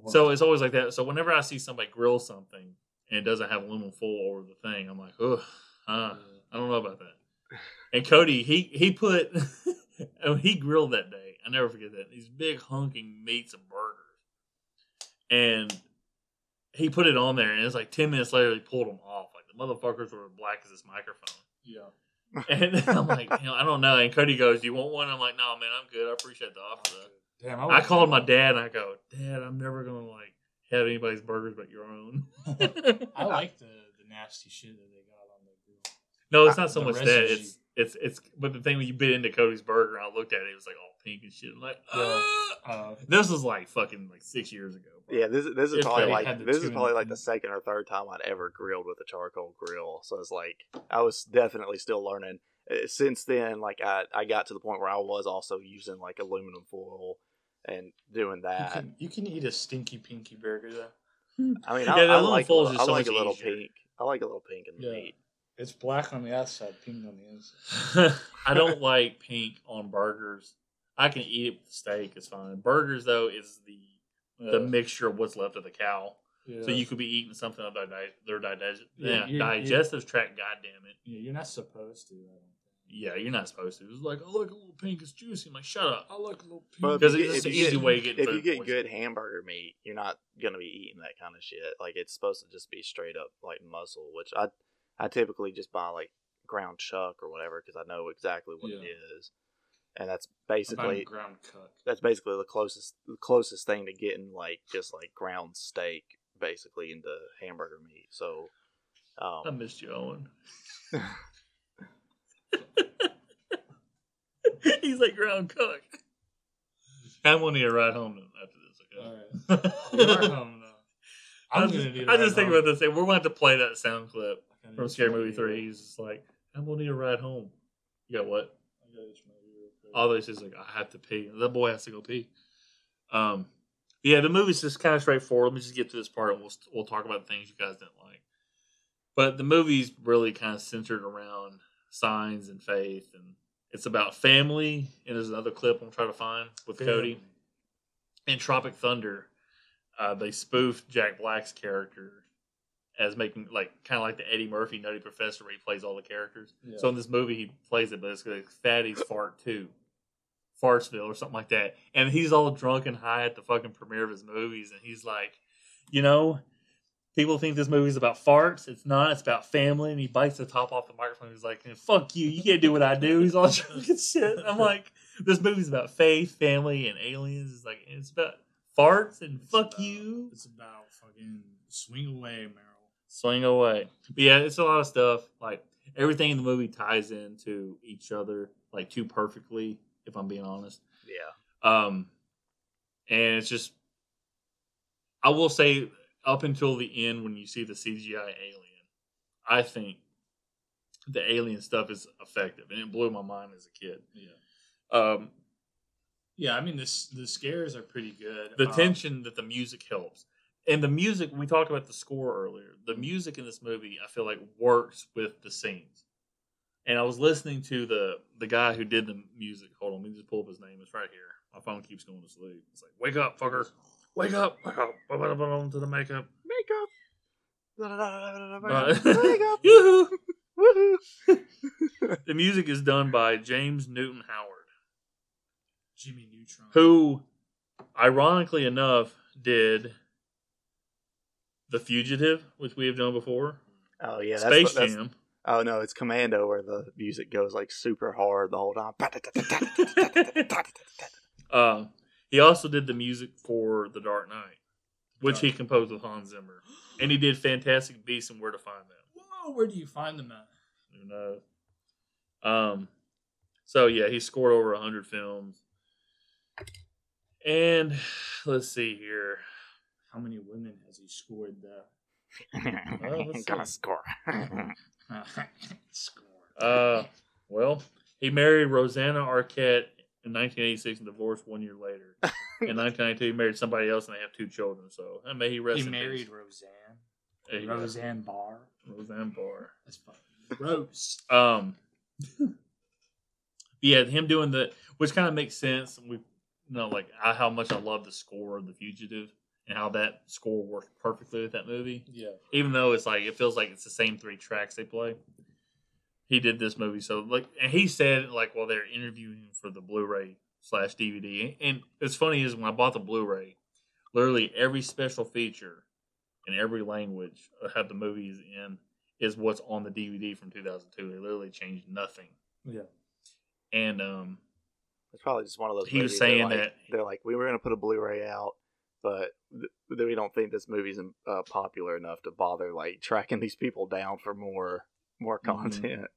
So it's always like that. So whenever I see somebody grill something and it doesn't have aluminum foil over the thing, I'm like, ugh, uh, I don't know about that. And Cody, he he put oh, he grilled that day. I never forget that. These big hunking meats and burgers. And he put it on there and it's like ten minutes later he pulled them off. Like the motherfuckers were black as this microphone. yeah. And I'm like, you know, I don't know. And Cody goes, Do you want one? I'm like, no, man, I'm good. I appreciate the offer though. Damn, I would've- called my dad and I go, Dad, I'm never gonna like have anybody's burgers but your own. I like the the nasty shit that they got on the grill. no, it's ah, not so much that. It's it's it's but the thing when you bit into Cody's burger, and I looked at it, it was like all pink and shit. I'm like, Yeah. "Ah." Uh, this was like fucking like six years ago. bro. Yeah, this this is If probably like this is probably like the second or third time I'd ever grilled with a charcoal grill. So it's like I was definitely still learning. Uh, Since then, like I I got to the point where I was also using like aluminum foil and doing you, that. can, you can eat a stinky pinky burger though. I mean, Yeah, I, I like a little- I so like a little easier. pink. I like a little pink in the Yeah. meat. It's black on the outside, pink on the inside. I don't like pink on burgers. I can eat it with steak, it's fine. Burgers though is the the Uh, mixture of what's left of the cow. yeah. So you could be eating something of their, di- their digest- Yeah, yeah, you're- you're- digestive tract. God damn it! yeah, you're not supposed to. I. Yeah, you're not supposed to. It's like, oh look, a little pink, it's juicy. I'm like, shut up. I like a little pink. Because it's get- an easy get- way to get If you get poisoning. good hamburger meat, you're not gonna be eating that kind of shit. Like it's supposed to just be straight up like muscle, which I I typically just buy like ground chuck or whatever because I know exactly what it Yeah. is, and that's basically ground cut. that's basically the closest the closest thing to getting like just like ground steak basically into hamburger meat. So I um, missed you, Owen. He's like ground cook. I'm gonna need a ride home after this. Okay. All right. We are home now. I I'm just, gonna need. I just think about this. Thing. We're going to have to play that sound clip about from Scary Movie Three. He's just like, I'm gonna need a ride home. You got what? I gotta itch my ear real quick. All those is like I have to pee. The boy has to go pee. Um, yeah, the movie's just kind of straightforward. Let me just get to this part, and we'll we'll talk about the things you guys didn't like. But the movie's really kind of centered around signs and faith, and it's about family. And there's another clip I'm trying to find with Cody in Tropic Thunder. Uh, they spoofed Jack Black's character as making like kind of like the Eddie Murphy Nutty Professor, where he plays all the characters. Yeah. So in this movie, he plays it, but it's like Fatty's Fart Two, Fartsville or something like that. And he's all drunk and high at the fucking premiere of his movies, and he's like, you know, people think this movie's about farts. It's not. It's about family. And he bites the top off the microphone. He's like, "Fuck you! You can't do what I do." He's all drunk and shit. I'm like, this movie's about faith, family, and aliens. It's like it's about farts and It's fuck about- you. It's about fucking swing away, Merrill. Swing away. But yeah, it's a lot of stuff. Like everything in the movie ties into each other like too perfectly. If I'm being honest, Yeah. um, and it's just I will say up until the end when you see the CGI alien, I think the alien stuff is effective, and it blew my mind as a kid. Yeah. Um, Yeah, I mean the the scares are pretty good. the Um, tension that the music helps and the music we talked about the score earlier the music in this movie i feel like works with the scenes and i was listening to the the guy who did the music hold on let me just pull up his name it's right here my phone keeps going to sleep it's like wake up fucker wake up wake up Put it on to the makeup Makeup. Uh, Makeup. Yoo-hoo. Woohoo. the music is done by james newton howard Jimmy Neutron. who ironically enough did the fugitive which we have done before Oh yeah, that's, space that's jam Oh no, it's Commando where the music goes like super hard the whole time. Uh, he also did the music for The Dark Knight, which he composed with Hans Zimmer, and he did Fantastic Beasts and Where to Find Them. Whoa, where do you find them at? Who knows? Um, so yeah, he scored over hundred films, and let's see here. How many women has he scored that? Well, let's Gonna score. Score. Uh, well, he married Rosanna Arquette in 1986 and divorced one year later. in 1992, he married somebody else, and they have two children. So, uh, may he rest he in married peace. Roseanne. There you go. Roseanne Barr. Roseanne Barr. That's fucking gross. Um, yeah, him doing the, which kind of makes sense. We, you know, like I, how much I love the score of The Fugitive and how that score worked perfectly with that movie. Yeah. Even though it's like it feels like it's the same three tracks they play. He did this movie, so like, and he said like while they're interviewing him for the Blu-ray slash DVD, and it's funny is when I bought the Blu-ray, literally every special feature in every language of how the movie is in is what's on the DVD from 2002. They literally changed nothing. Yeah. And um, It's probably just one of those. He was movies they're saying like- that- they're like, we were gonna put a Blu-ray out, but th- th- we don't think this movie's uh, popular enough to bother like tracking these people down for more more Mhm. content.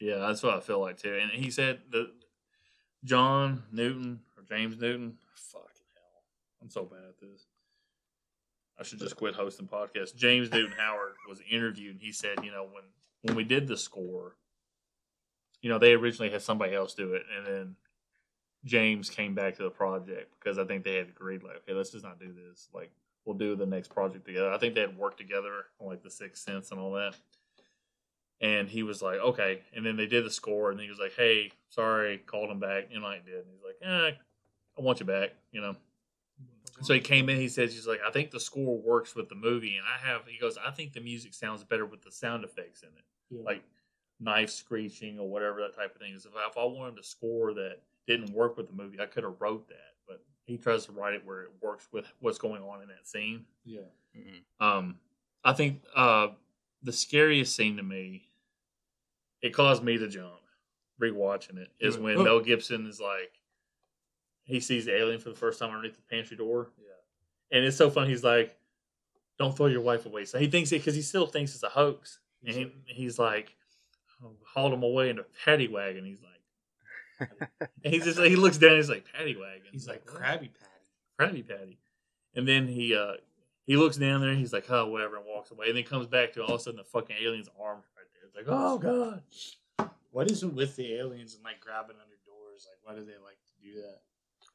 yeah, that's what I feel like too. And he said that John Newton or James Newton, fucking hell, I'm so bad at this. I should just quit hosting podcasts. James Newton Howard was interviewed, and he said, you know, when when we did the score, you know, they originally had somebody else do it, and then James came back to the project because I think they had agreed, like, okay, let's just not do this. Like, we'll do the next project together. I think they had worked together on like the Sixth Sense and all that. And he was like, okay. And then they did the score, and he was like, hey, sorry, called him back. And I did. And he's like, eh, I want you back, you know. So he came in. He says, he's like, I think the score works with the movie, and I have. He goes, I think the music sounds better with the sound effects in it, Yeah. like knife screeching or whatever that type of thing is. If I, if I wanted to score that didn't work with the movie, I could have wrote that. But he tries to write it where it works with what's going on in that scene. yeah. Mhm. Um, I think uh, the scariest scene to me, it caused me to jump rewatching it, is You when went, Mel Gibson is like, he sees the alien for the first time underneath the pantry door, Yeah. and it's so funny. He's like, "Don't throw your wife away." So he thinks it because he still thinks it's a hoax, and he, he's like, hauled him away in a paddy wagon. He's like, and he's just he looks down. And he's like paddy wagon. He's like "What?" Krabby Patty. Krabby Patty. And then he uh he looks down there and he's like, oh, whatever, and walks away. And then comes back to all of a sudden the fucking alien's arms right there. It's like, oh god. What is it with the aliens and like grabbing under doors? Like, why do they like to do that?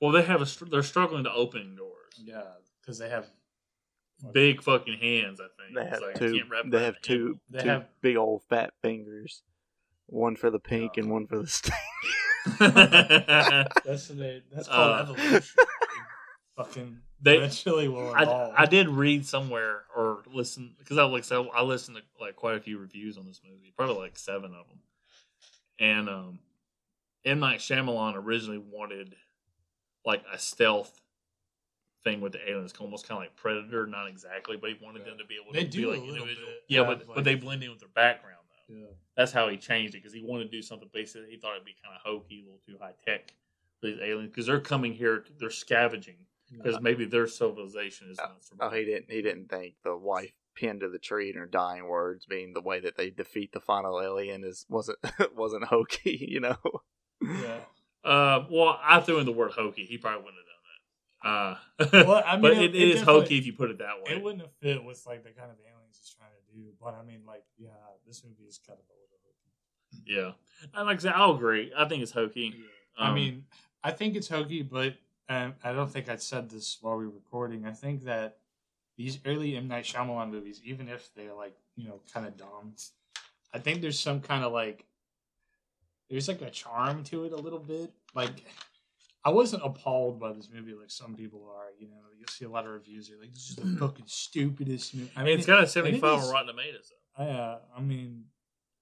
Well, they have a str- they're struggling to open doors. Yeah, because they have Big fucking hands, I think. They It's have like, I two. can't wrap They my have hand two. They two have- big old fat fingers. One for the pink and one for the stink. That's the that's called Uh, evolution. Fucking They- eventually will I, evolve. I did read somewhere or listen because I like so I listened to like quite a few reviews on this movie, probably like seven of them. And um, M Night Shyamalan originally wanted like a stealth thing with the aliens, almost kind of like Predator, not exactly, but he wanted them to be able They to do be like individual. Yeah, but like- but they blend in with their background. Yeah. That's how he changed it because he wanted to do something. Basically, he thought it'd be kind of hokey, a little too high tech for these aliens because they're coming here, they're scavenging because maybe their civilization is not Oh, he didn't. He didn't think the wife pinned to the tree in her dying words, being the way that they defeat the final alien, is wasn't wasn't hokey. You know. Yeah. Uh, well, I threw in the word hokey. He probably wouldn't have done that. Uh, Well, I mean, but it- it, it it is hokey if you put it that way. It wouldn't have fit with like the kind of aliens he's trying to do. But I mean, like, yeah, this movie is kind of a little hokey. yeah, and like I said, I'll agree. I think it's hokey. I Um, mean, I think it's hokey, but um, I don't think I said this while we were recording. I think that these early M Night Shyamalan movies, even if they're like you know kind of dumb, I think there's some kind of like there's like a charm to it a little bit. Like I wasn't appalled by this movie like some people are. You know, you'll see a lot of reviews. They're like, "This is the fucking stupidest movie." I mean, it's got a seventy-five on Rotten Tomatoes. Though. I, uh, I mean,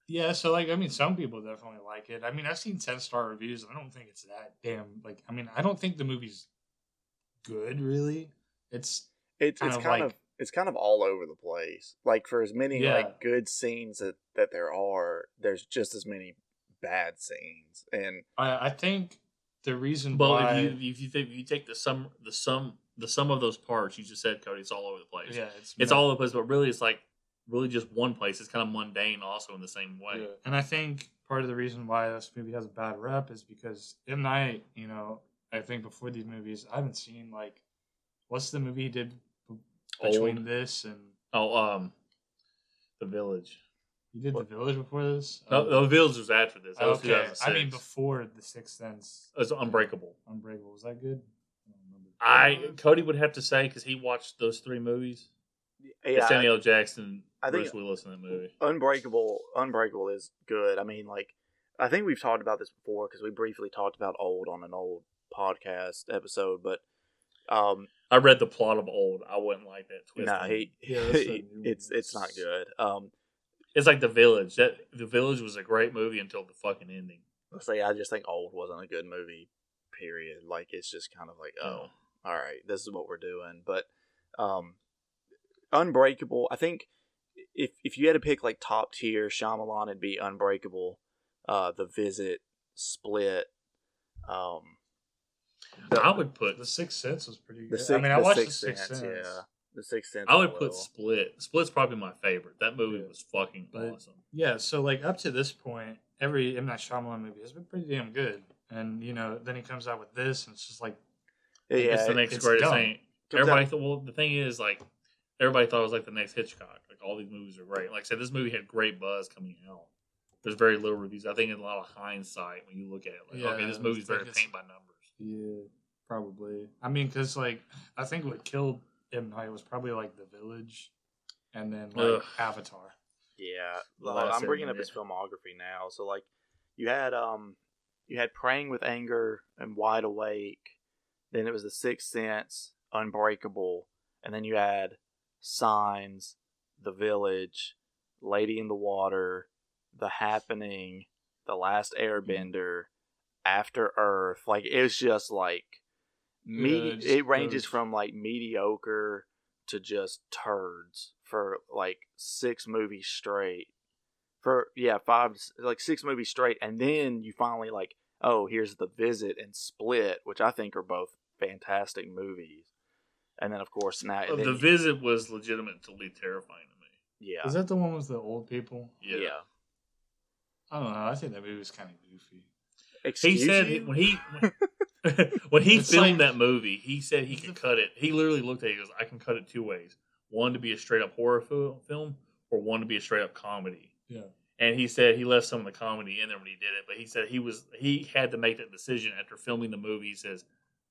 yeah. So like, I mean, some people definitely like it. I mean, I've seen ten star reviews. and I don't think it's that damn. Like, I mean, I don't think the movie's good. Really, it's It's Kind it's of kind like- of it's kind of all over the place. Like for as many Yeah. like good scenes that that there are, there's just as many bad scenes. And I, I think the reason well, why. if you if you think if you take the sum the sum the sum of those parts you just said, Cody, it's all over the place. yeah, it's It's meh. all over the place, but really it's like really just one place. It's kind of mundane, also in the same way. Yeah. And I think part of the reason why this movie has a bad rep is because M Night. You know, I think before these movies, I haven't seen like what's the movie he did between Old. this and Oh, um, the village. You did What? the Village before this. No, Oh. the village was after this. That okay, 2006. I mean before the Sixth Sense. It was Unbreakable. Unbreakable. Was that good? I don't remember. I Cody would have to say because he watched those three movies. Yeah, Samuel L. Jackson, I think- Bruce Willis in that movie. Unbreakable Unbreakable is good. I mean, like I think we've talked about this before because we briefly talked about old on an old podcast episode, but um I read the plot of Old. I wouldn't like that twist. no, on he, it. Yeah, he- it's it's not good. Um It's like the village. That the village was a great movie until the fucking ending. say I just think old wasn't a good movie. Period. Like it's just kind of like oh, all right, this is what we're doing. But um, Unbreakable, I think if if you had to pick like top tier Shyamalan, it'd be Unbreakable, uh, The Visit, Split. Um, the- I would put The Sixth Sense was pretty the good. Sixth, I mean, I the watched Sixth the Sixth Sense, Sense. yeah, the Sixth Sense. I would put well. Split. Split's probably my favorite. That movie Yeah. was fucking But- awesome. Yeah, so like up to this point, every M Night Shyamalan movie has been pretty damn good. And you know, then he comes out with this, and it's just like, Yeah, it's the next it's greatest dumb. thing. comes Everybody out- thought. Well, the thing is, like, everybody thought it was like the next Hitchcock. Like all these movies are great. Like I said, this movie had great buzz coming out. There's very little reviews. I think in a lot of hindsight when you look at it, like, Yeah, okay, this movie's like very it's- paint by numbers. yeah, probably. I mean, because like I think what killed M Night was probably like The Village, and then like Ugh. Avatar. Yeah, The I'm bringing seven, up his filmography now. So like, you had um, you had Praying with Anger and Wide Awake. Then it was The Sixth Sense, Unbreakable, and then you had Signs, The Village, Lady in the Water, The Happening, The Last Airbender, After Earth. Like it's just like, me- Yeah, it ranges from like mediocre to just turds for like six movies straight. For yeah, five like six movies straight, and then you finally like, oh, here's the visit and Split, which I think are both fantastic movies. And then of course now oh, then the visit was legitimately terrifying to me. yeah Is that the one with the old people? Yeah. yeah. I don't know. I think that movie was kind of goofy. He said you? when he when, when he It's filmed like- that movie, he said he could cut it. He literally looked at it. He goes, "I can cut it two ways. one to be a straight up horror fil- film or one to be a straight up comedy. Yeah. And he said he left some of the comedy in there when he did it, but he said he was he had to make that decision after filming the movie. He says,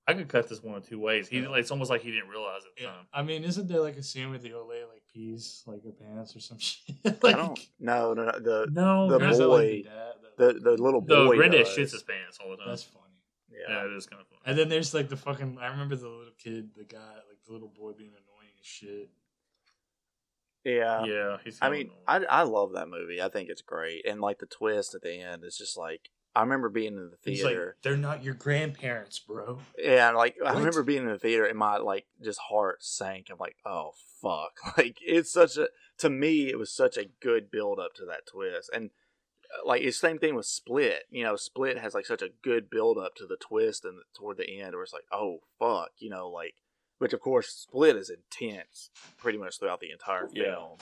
"I could cut this one of two ways." He like, it's almost like he didn't realize it. Yeah. I mean, isn't there like a scene with the old lady like pees like her pants or some shit? I don't. No, no, no. The No, The or is like, boy- dad? the the little the boy. granddad does. shits his pants all the time. That's funny. Yeah. yeah, it is kind of funny. And then there's like the fucking. I remember the little kid, the guy, like the little boy being annoying as shit. yeah. yeah, he's. I mean, annoying. I I love that movie. I think it's great, and like the twist at the end is just like I remember being in the He's like, theater. they're not your grandparents, bro. yeah, like I What? remember being in the theater, and my like just heart sank. I'm like, oh fuck! Like it's such a to me, it was such a good build up to that twist, and uh, like it's same thing with Split. You know, Split has like such a good build up to the twist and toward the end, where it's like, oh fuck, you know, like which of course Split is intense pretty much throughout the entire Yeah. film.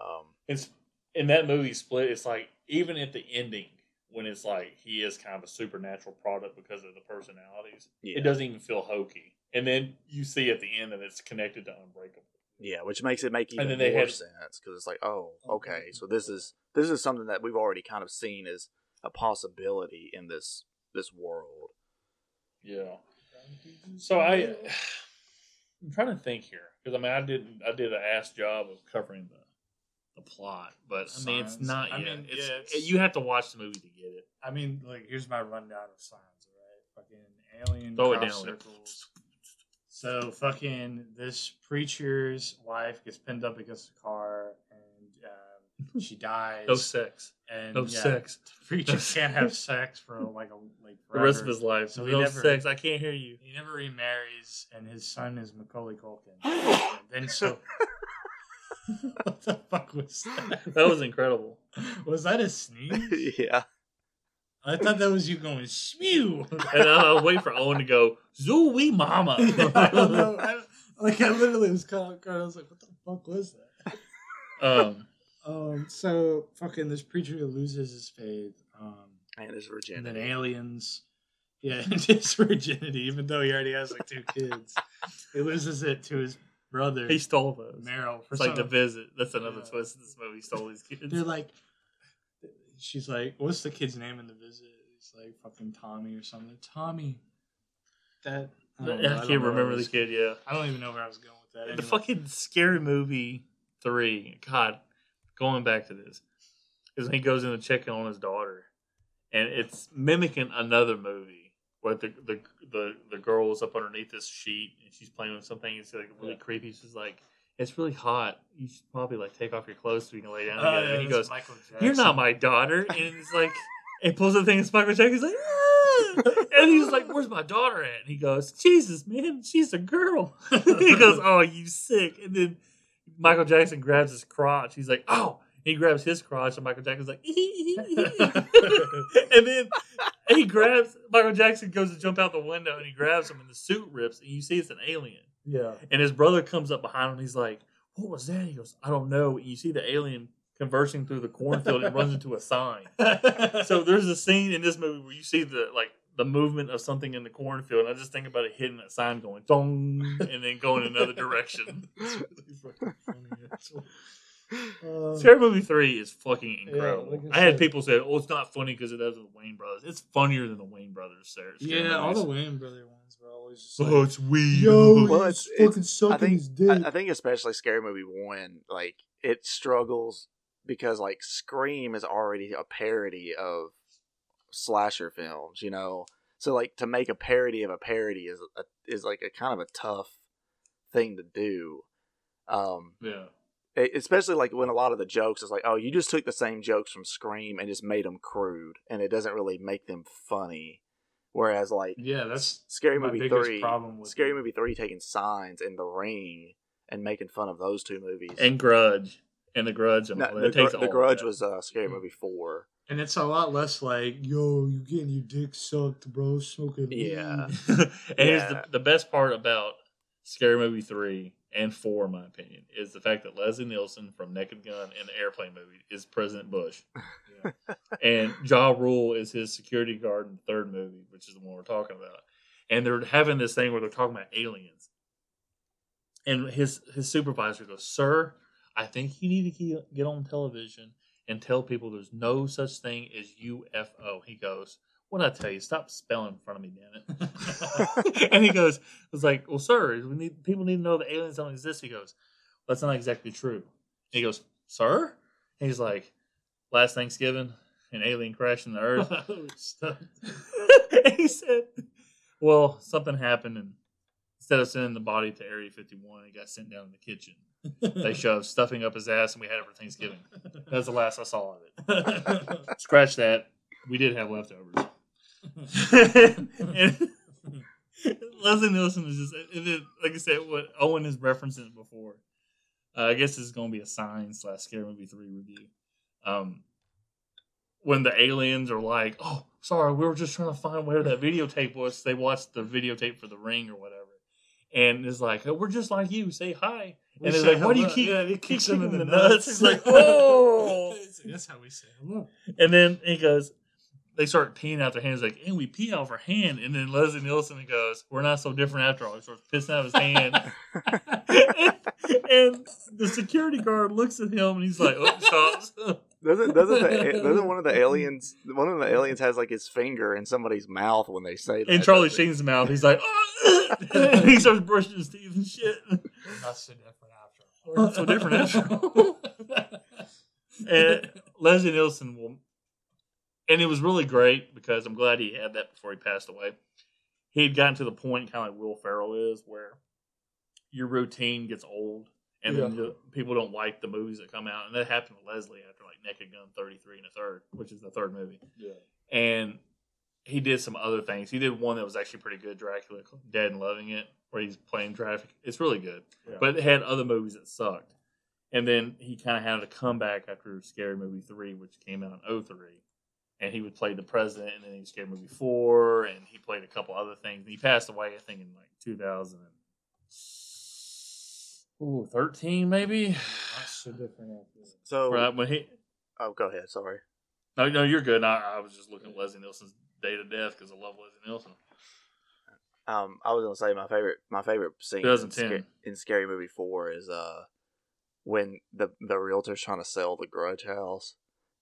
Um, it's in that movie split it's like even at the ending when it's like he is kind of a supernatural product because of the personalities yeah, it doesn't even feel hokey. And then you see at the end that it's connected to unbreakable. Yeah, which makes it make even then they more had- sense because it's like, oh, okay, mm-hmm. so this is this is something that we've already kind of seen as a possibility in this this world. yeah. So i i'm trying to think here because i mean i didn't i did an ass job of covering the the plot but i mean it's Signs. not I yet mean, it's, yeah, it's- you have to watch the movie to get it I mean, like here's my rundown of signs. All right, fucking alien Throw it cross down. circles. So fucking this preacher's wife gets pinned up against a car and um, she dies. no sex and no yeah, sex the Preacher can't have sex for like a like the rest of forever. his life So he no never- sex i can't hear you He never remarries, and his son is Macaulay Culkin. And then so, what the fuck was that? that was incredible Was that a sneeze? yeah, I thought that was you going spew. and I was waiting for Owen to go, Zooey Mama. I don't know. I, like I literally was caught off guard. I was like, "What the fuck was that?" um, Um. So fucking this preacher loses his faith. Um. and his And virginity. then aliens. Yeah, and his virginity, even though he already has like two kids, he loses it to his brother he stole those. Merrill. For It's like the visit. That's another Yeah. twist in this movie. He stole these kids. They're like, she's like, what's the kid's name in the visit? He's like fucking Tommy or something. Tommy. That I, know. I can't I remember the kid. Yeah, I don't even know where I was going with that. the Anyway. fucking scary movie three. God, going back to this is when he goes in to check on his daughter, and it's mimicking another movie where the the the, the girl is up underneath this sheet and she's playing with something. It's like really Yeah. creepy. She's like, "It's really hot. You should probably like take off your clothes so we can lay down Oh, together." yeah, and he goes, "You're not my daughter," and it's like. He pulls the thing and Michael Jackson's like, "Ah!" and he's like, "Where's my daughter at?" And he goes, "Jesus, man, she's a girl." he goes, "Oh, you sick!" And then Michael Jackson grabs his crotch. He's like, "Oh!" He grabs his crotch, and Michael Jackson's like, and then he grabs Michael Jackson goes to jump out the window, and he grabs him, and the suit rips, and you see it's an alien. Yeah. And his brother comes up behind him. He's like, "What was that?" He goes, "I don't know." And you see the alien conversing through the cornfield and runs into a sign. So there's a scene in this movie where you see the like the movement of something in the cornfield, and I just think about it hitting that sign, going dong, and then going another direction. It's really fucking funny, actually. Um, Scary Movie Three is fucking Yeah, incredible. like I I, had people say, "Oh, it's not funny because it does with the Wayans Brothers." It's funnier than the Wayans Brothers. Scary yeah, all the. Wayans brother ones were always just Oh, like, it's weird. yo, Well, it's- it's- fucking sucking I think his dick. I, I think especially Scary Movie One, like it struggles because like Scream is already a parody of slasher films, you know. So like to make a parody of a parody is a, is like a kind of a tough thing to do. Um, yeah. Especially like when a lot of the jokes is like, oh, you just took the same jokes from Scream and just made them crude, and it doesn't really make them funny. Whereas like yeah, that's Scary Movie Three, problem with Scary it. Movie Three taking Signs and The Ring and making fun of those two movies. And Grudge, and the Grudge. and No, the, Gr- the Grudge was uh, Scary Movie Four. and it's a lot less like, yo, you getting your dick sucked, bro, smoking. Yeah. and here's the, the best part about Scary Movie 3 and 4, in my opinion, is the fact that Leslie Nielsen from Naked Gun and the Airplane movie is President Bush. Yeah. and Ja Rule is his security guard in the third movie, which is the one we're talking about. And they're having this thing where they're talking about aliens. and his his supervisor goes, "Sir, I think you need to get on television and tell people there's no such thing as UFO." He goes, "What I tell you? Stop spelling in front of me, damn it!" and he goes, "Was like, well, sir, we need people need to know that aliens don't exist." He goes, "That's not exactly true." And he goes, "Sir," and he's like, "Last Thanksgiving, an alien crashed in the Earth." And he said, "Well, something happened, and instead of sending the body to Area 51, it got sent down in the kitchen. They shoved stuffing up his ass, and we had it for Thanksgiving. That's the last I saw of it. Scratch that. We did have leftovers. And Leslie Nielsen is just, it, it, like I said, what Owen is referencing before. Uh, I guess this is going to be a sign slash scary movie three review. Um, when the aliens are like, "Oh, sorry, we were just trying to find where that videotape was." They watched the videotape for the ring or whatever, and it's like, oh, "We're just like you. Say hi." We And it's like, "Why do you keep Yeah, keep kicks him in the nuts?" nuts. It's like, "Oh!" That's how we say hello. And then he goes, they start peeing out their hands, like, and we pee out of our hand. And then Leslie Nielsen goes, we're not so different after all. He starts pissing out of his hand. and, and the security guard looks at him and he's like, oh, stops. Doesn't doesn't the, doesn't one of the aliens one of the aliens has like his finger in somebody's mouth when they say that? In Charlie doesn't? Sheen's mouth, he's like, oh, and he starts brushing his teeth and shit. Not so different after. We're not so different after all. and Leslie Nielsen will, and it was really great because I'm glad he had that before he passed away. He had gotten to the point, kind of like Will Ferrell is, where your routine gets old, and then the, people don't like the movies that come out, and that happened to Leslie after like Naked Gun 33 and a third, which is the third movie, yeah. and he did some other things. He did one that was actually pretty good, Dracula, Dead and Loving It, where he's playing traffic. It's really good Yeah. but it had other movies that sucked. And then he kind of had a comeback after Scary Movie 3, which came out in 03. And he would play the president, and then he was Scary Movie 4, and he played a couple other things. And he passed away, I think, in like 2013, maybe? Not so different after. So Right, when he. oh, go ahead. Sorry. No, no, you're good. I, I was just looking at Leslie Nielsen's Day to Death because I love Leslie Nielsen. Um, I was gonna say my favorite my favorite scene in, 2010. Sca- in Scary Movie Four is uh when the the realtor's trying to sell the Grudge House,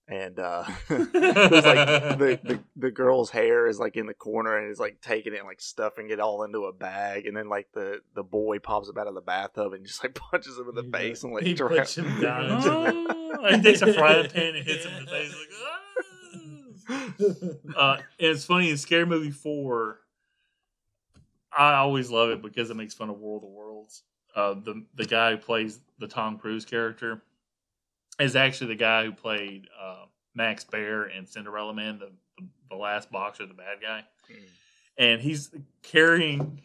and uh, there's like the, the the girl's hair is like in the corner and is like taking it and like stuffing it all into a bag, and then like the the boy pops up out of the bathtub and just like punches him in the He face and like He dra- puts him down into the- Oh, he takes a frying pan and hits him in the face. Like, ah. uh, and it's funny in Scary Movie Four. I always love it because it makes fun of World of Worlds. Uh, the the guy who plays the Tom Cruise character is actually the guy who played uh, Max Baer in Cinderella Man, the, the the last boxer, the bad guy, Mm. and he's carrying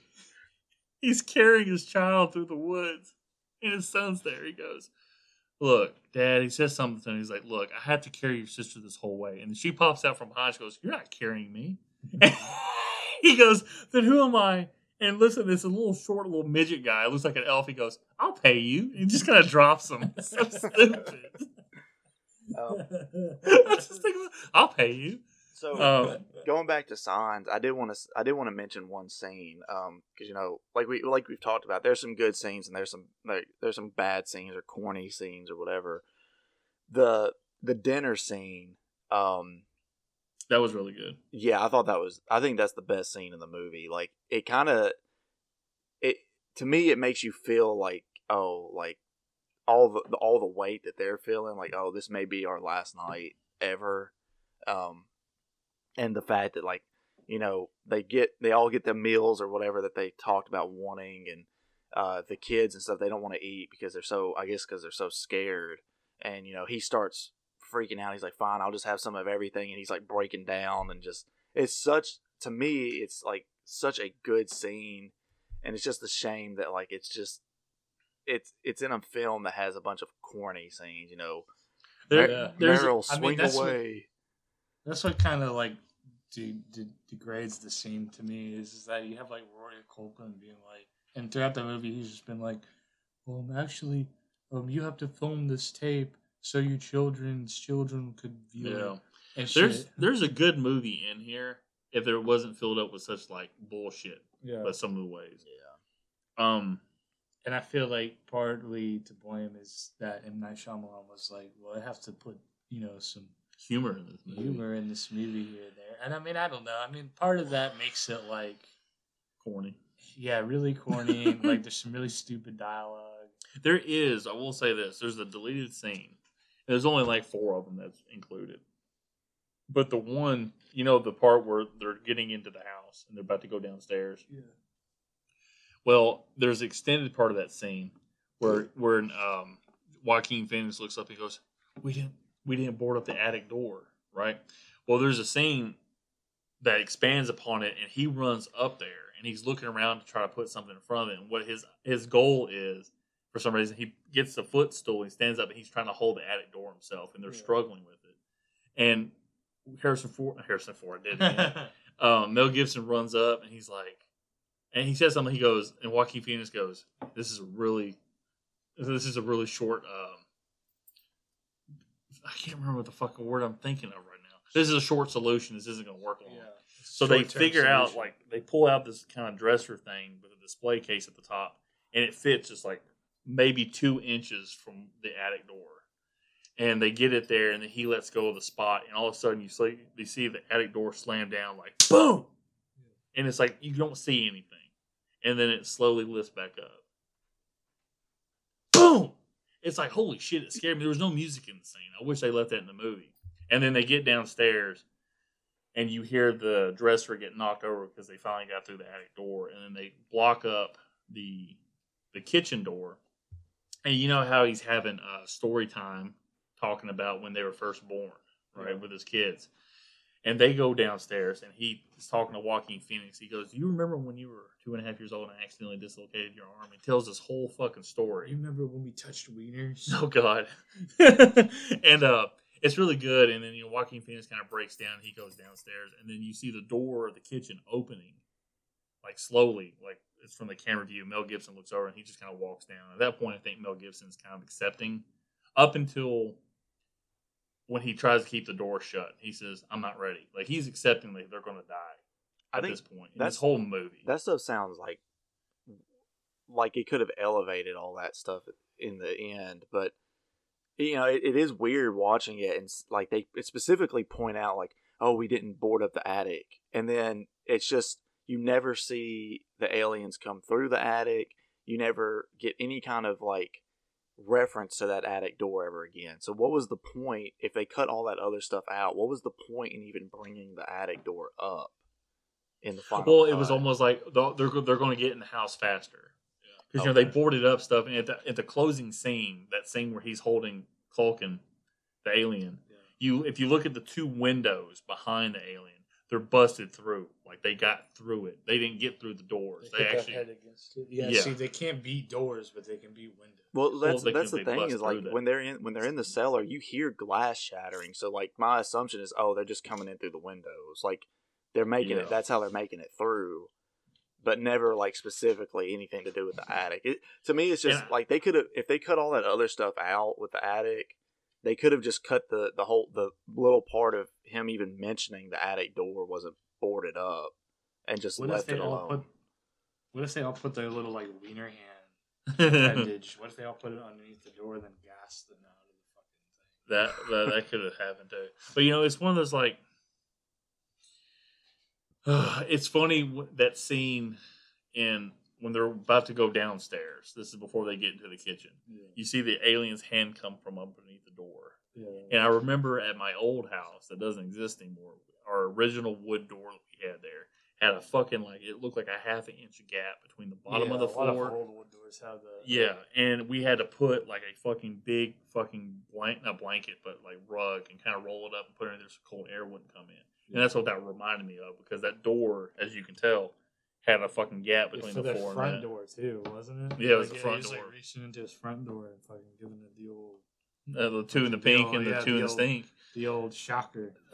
he's carrying his child through the woods, and his son's there. He goes, "Look, Dad." He says something to him. He's like, "Look, I had to carry your sister this whole way," and she pops out from behind. She goes, "You're not carrying me." he goes, "Then who am I?" And listen, it's a little short, little midget guy. Looks like an elf. He goes, "I'll pay you." And he just kind of drops him. It's so stupid. Um, I just think, I'll pay you. so Um, going back to signs, I did want to I did want to mention one scene because you know like we like we've talked about there's some good scenes and there's some like there's some bad scenes or corny scenes or whatever. The the dinner scene, um, that was really good. yeah, I thought that was I think that's the best scene in the movie. Like it kind of it to me it makes you feel like oh like all the all the weight that they're feeling like oh this may be our last night ever um and the fact that like you know they get they all get the meals or whatever that they talked about wanting and uh the kids and stuff they don't want to eat because they're so I guess because they're so scared and you know he starts freaking out he's like fine I'll just have some of everything and he's like breaking down and just it's such to me it's like such a good scene and it's just a shame that like it's just it's it's in a film that has a bunch of corny scenes you know There, Yeah. there's Merrill I mean, swing that's what- away That's what kind of like de- de- degrades the scene to me is, is that you have like Rory Culkin being like, and throughout the movie he's just been like, well, um, actually, um, you have to film this tape so your children's children could view yeah. it. And There's shit. there's a good movie in here if it wasn't filled up with such like bullshit, yeah. but some of the ways. yeah Um, and I feel like partly to blame is that M Night Shyamalan was like, well, I have to put you know some Humor in this movie. humor in this movie here and there, and I mean I don't know. I mean part of that makes it like Corny. yeah, really corny. like there's some really stupid dialogue. There is, I will say this, there's a deleted scene. There's only like four of them that's included. But the one, you know, the part where they're getting into the house and they're about to go downstairs. Yeah. Well, there's an extended part of that scene where where um, Joaquin Phoenix looks up and goes, "We didn't we didn't board up the attic door, right?" Well, there's a scene that expands upon it, and he runs up there and he's looking around to try to put something in front of it. And what his his goal is, for some reason, he gets the footstool, he stands up, and he's trying to hold the attic door himself, and they're Yeah. struggling with it. And Harrison Ford, Harrison Ford did um, Mel Gibson runs up and he's like, and he says something. He goes, and Joaquin Phoenix goes, "This is a really, this is a really short. Um, I can't remember what the fucking word I'm thinking of right now. This is a short solution. This isn't going to work long. So they figure out like they pull out this kind of dresser thing with a display case at the top, and it fits just like maybe two inches from the attic door. And they get it there, and then he lets go of the spot, and all of a sudden you see see the attic door slam down like boom, and it's like you don't see anything, and then it slowly lifts back up. Boom! It's like holy shit! It scared me. There was no music in the scene. I wish they left that in the movie. And then they get downstairs, and you hear the dresser get knocked over because they finally got through the attic door, and then they block up the the kitchen door. And you know how he's having a story time talking about when they were first born, right, Yeah. with his kids. And they go downstairs, and he is talking to Joaquin Phoenix. He goes, "Do you remember when you were two and a half years old and I accidentally dislocated your arm?" He tells this whole fucking story. You remember when we touched wieners? Oh God. and uh it's really good. And then you know Joaquin Phoenix kind of breaks down. He goes downstairs, and then you see the door of the kitchen opening, like slowly, like it's from the camera view. Mel Gibson looks over, and he just kind of walks down. At that point, I think Mel Gibson's kind of accepting, up until when he tries to keep the door shut. He says, "I'm not ready." Like he's accepting that they're going to die at this point in that's- this whole movie. that stuff sounds like like it could have elevated all that stuff in the end but you know it, it is weird watching it and like they specifically point out like oh we didn't board up the attic and then it's just you never see the aliens come through the attic. You never get any kind of like reference to that attic door ever again. So what was the point if they cut all that other stuff out what was the point in even bringing the attic door up in the final Well, it was almost like they're they're, they're going to get in the house faster. Because you know they boarded up stuff, and at the, at the closing scene, that scene where he's holding Culkin, the alien, Yeah. you if you look at the two windows behind the alien, they're busted through. Like they got through it. They didn't get through the doors. They, hit their actually head against it. Yeah, Yeah. See, they can't beat doors, but they can beat windows. Well, that's they that's can- the thing is like that. when they're in when they're in the cellar, you hear glass shattering. So like my assumption is, oh, they're just coming in through the windows. Like they're making Yeah. it. That's how they're making it through. But never like specifically anything to do with the mm-hmm. attic. It to me, it's just And- like they could have if they cut all that other stuff out with the attic, they could have just cut the the whole the little part of him even mentioning the attic door wasn't boarded up and just What left it all alone. put? What if they all put their little like wiener hand that, appendage? what if they all put it underneath the door, and then gas them out of the fucking thing? that that could have happened too. But you know, it's one of those like. it's funny that scene in when they're about to go downstairs. This is before they get into the kitchen. You see the alien's hand come from underneath the door. Yeah. And I remember at my old house that doesn't exist anymore, our original wood door that we had there had a fucking like it looked like a half an inch gap between the bottom of the a lot floor. old wood doors have the yeah, and we had to put like a fucking big fucking blank not blanket but like rug and kind of roll it up and put it in there so cold air wouldn't come in. And that's what that reminded me of because that door, as you can tell, had a fucking gap between the floor front and that. door too, wasn't it? Yeah, it was Like, the front he was, door. Like reaching into his front door and fucking giving it the old, Uh, the two in the The pink old- and the yeah, two the in the old- stink. the old shocker.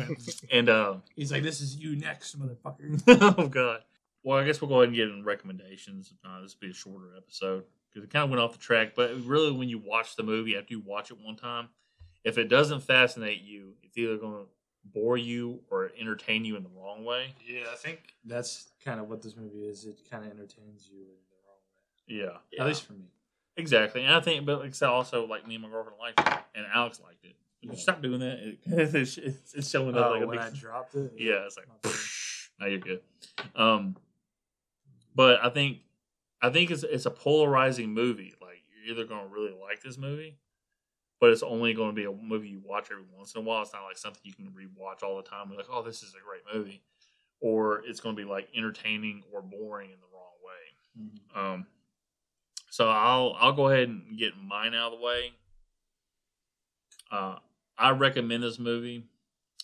and uh, He's like, "This is you next, motherfucker." oh god. Well, I guess we'll go ahead and get in recommendations. Uh, this will be a shorter episode because it kind of went off the track. But really, when you watch the movie after you watch it one time, if it doesn't fascinate you, it's either going to bore you or entertain you in the wrong way. yeah, I think that's kind of what this movie is. It kind of entertains you in the wrong way. Yeah, Yeah. At least for me. exactly. And I think, but like I also like me and my girlfriend liked it, and Alex liked it. You Yeah. stop doing that? It, it's, it's, showing up Oh, like a when big. I dropped it. yeah, it's like. Now you're good. Um, but I think, I think it's it's a polarizing movie. Like you're either going to really like this movie, but it's only going to be a movie you watch every once in a while. It's not like something you can rewatch all the time. You're like, oh, this is a great movie, or it's going to be like entertaining or boring in the wrong way. Mhm. Um, so I'll I'll go ahead and get mine out of the way. Uh, I recommend this movie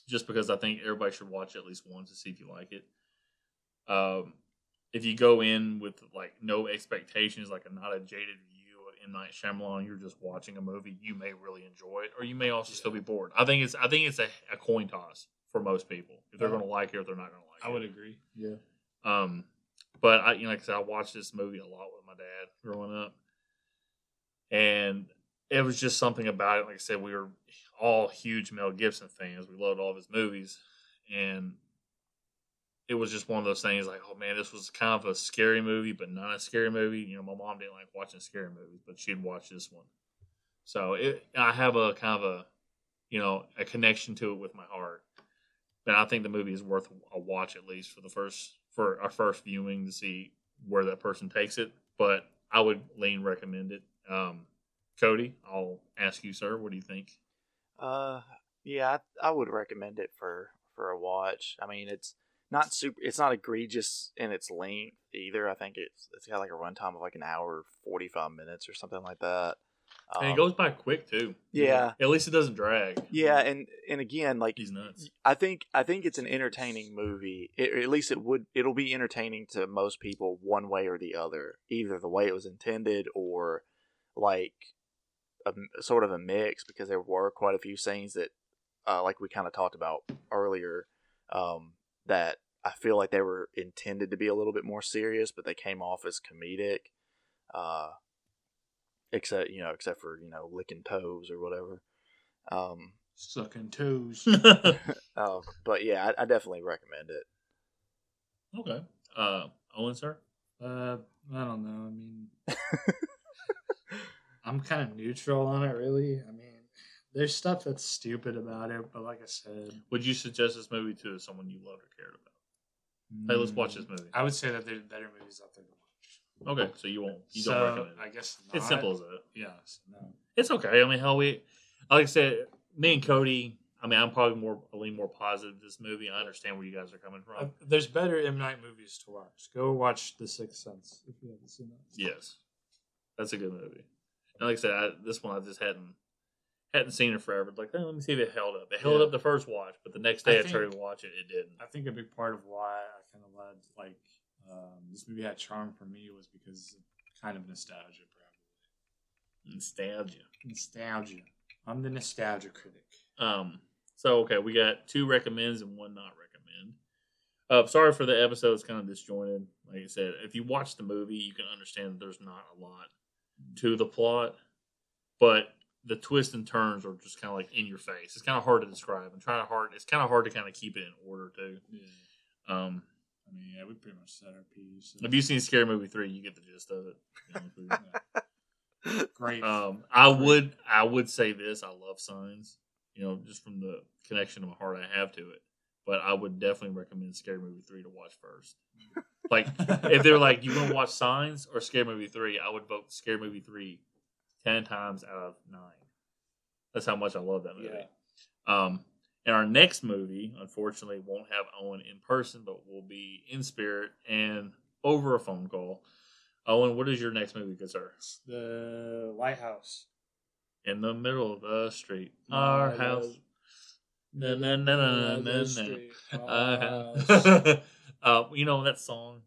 just because I think everybody should watch it at least once to see if you like it. Um, if you go in with like no expectations, like a not a jaded view of M Night Shyamalan, you're just watching a movie, you may really enjoy it, or you may also still be bored. I think it's I think it's a, a coin toss for most people if they're Uh-huh. going to like it or if they're not going to like I it. I would agree. Yeah. Um, but I, you know, like I said, I watched this movie a lot with my dad growing up, and it was just something about it. Like I said, we were all huge Mel Gibson fans. We loved all of his movies, and it was just one of those things. Like, oh man, this was kind of a scary movie, but not a scary movie. You know, my mom didn't like watching scary movies, but she'd watch this one. So it, I have a kind of a, you know, a connection to it with my heart. And I think the movie is worth a watch at least for the first for our first viewing to see where that person takes it. But I would lean recommend it. Um, Cody, I'll ask you, sir. What do you think? Uh, yeah, I, I would recommend it for for a watch. I mean, it's not super. It's not egregious in its length either. I think it's it's got like a runtime of like an hour forty five minutes or something like that. and it Um, goes by quick too. Yeah, At least it doesn't drag. yeah, and and again, like He's nuts. I think I think it's an entertaining movie. It, at least it would it'll be entertaining to most people one way or the other, either the way it was intended or like a m- sort of a mix because there were quite a few scenes that uh, like we kind of talked about earlier um, that I feel like they were intended to be a little bit more serious, but they came off as comedic. Uh, except you know, except for you know licking toes or whatever. Um, Sucking toes. um, but yeah, I, I definitely recommend it. okay. Uh, Owen, sir. Uh, I don't know. I mean, I'm kind of neutral on it, really. I mean, there's stuff that's stupid about it, but like I said, Would you suggest this movie to someone you loved or cared about? Hey, let's watch this movie. I would say that there's better movies out there to watch. Okay, so you won't. You so, don't recommend it. I guess It's simple as that. Yeah. no. It's okay. I mean, hell, we like I said, me and Cody. I mean, I'm probably more a lean more positive this movie. I understand where you guys are coming Uh, from. there's better M Night movies to watch. Go watch The Sixth Sense if you haven't seen that. Yes, that's a good movie. And like I said, I, this one I just hadn't hadn't seen it forever. Like, hey, let me see if it held up. It held Yeah. up the first watch, but the next day I I, tried to watch it. It didn't. I think a big part of why I kind of led like um, this movie had charm for me was because kind of nostalgia, probably Nostalgia. nostalgia. I'm the nostalgia critic. Um. So okay, we got two recommends and one not recommend. Uh, sorry for the episode. It's kind of disjointed. Like I said, if you watch the movie, you can understand that there's not a lot to the plot, but the twists and turns are just kind of like in your face. It's kind of hard to describe and trying to hard. It's kind of hard to kind of keep it in order too. Yeah. Um, I mean, yeah, we pretty much set our piece. if you've seen Scary Movie three, you get the gist of it. to be honest with you. Great. Um, I would I would say this. I love signs. You know, just from the connection of my heart I have to it. But I would definitely recommend Scary Movie three to watch first. Like if they're like, you want to watch Signs or Scary Movie three, I would vote Scary Movie three ten times out of nine. That's how much I love that movie. Yeah. Um, and our next movie, unfortunately, won't have Owen in person, but will be in spirit and over a phone call. Owen, what is your next movie, good sir? the Lighthouse. In the middle of the street, our My house. Na, na, na, na, na, na, The na. street, Our our house. house. uh, you know that song.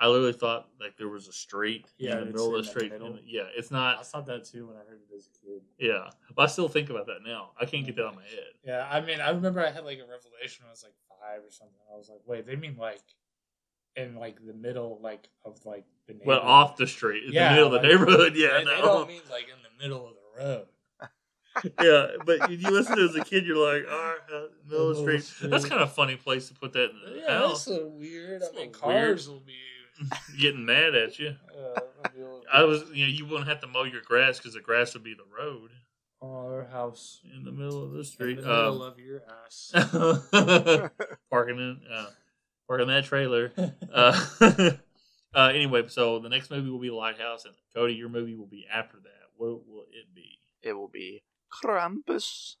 I literally thought like there was a street Yeah, in the middle of the the street. And, yeah, it's not. I thought that too when I heard it as a kid. Yeah, but I still think about that now. I can't get that out of my head. Yeah, I mean, I remember I had like a revelation when I was like five or something. I was like, wait, they mean like in like the middle, like of like the Well, off the street, in Yeah, the middle of the neighborhood. Yeah, They, they don't mean like in the middle of the road. Yeah, but if you listen to it as a kid, you're like, all right, middle of the street. the That's kind of a funny place to put that in the Yeah, house. that's so weird. It's I a mean, little weird. cars will be. Getting mad at you. Uh, I was, you know, you wouldn't have to mow your grass because the grass would be the road Our house. in the middle of the In street. the middle Um, of your ass. parking in, uh, parking that trailer. Uh, uh, anyway, so the next movie will be Lighthouse, and Cody, your movie will be after that. What will it be? It will be Krampus.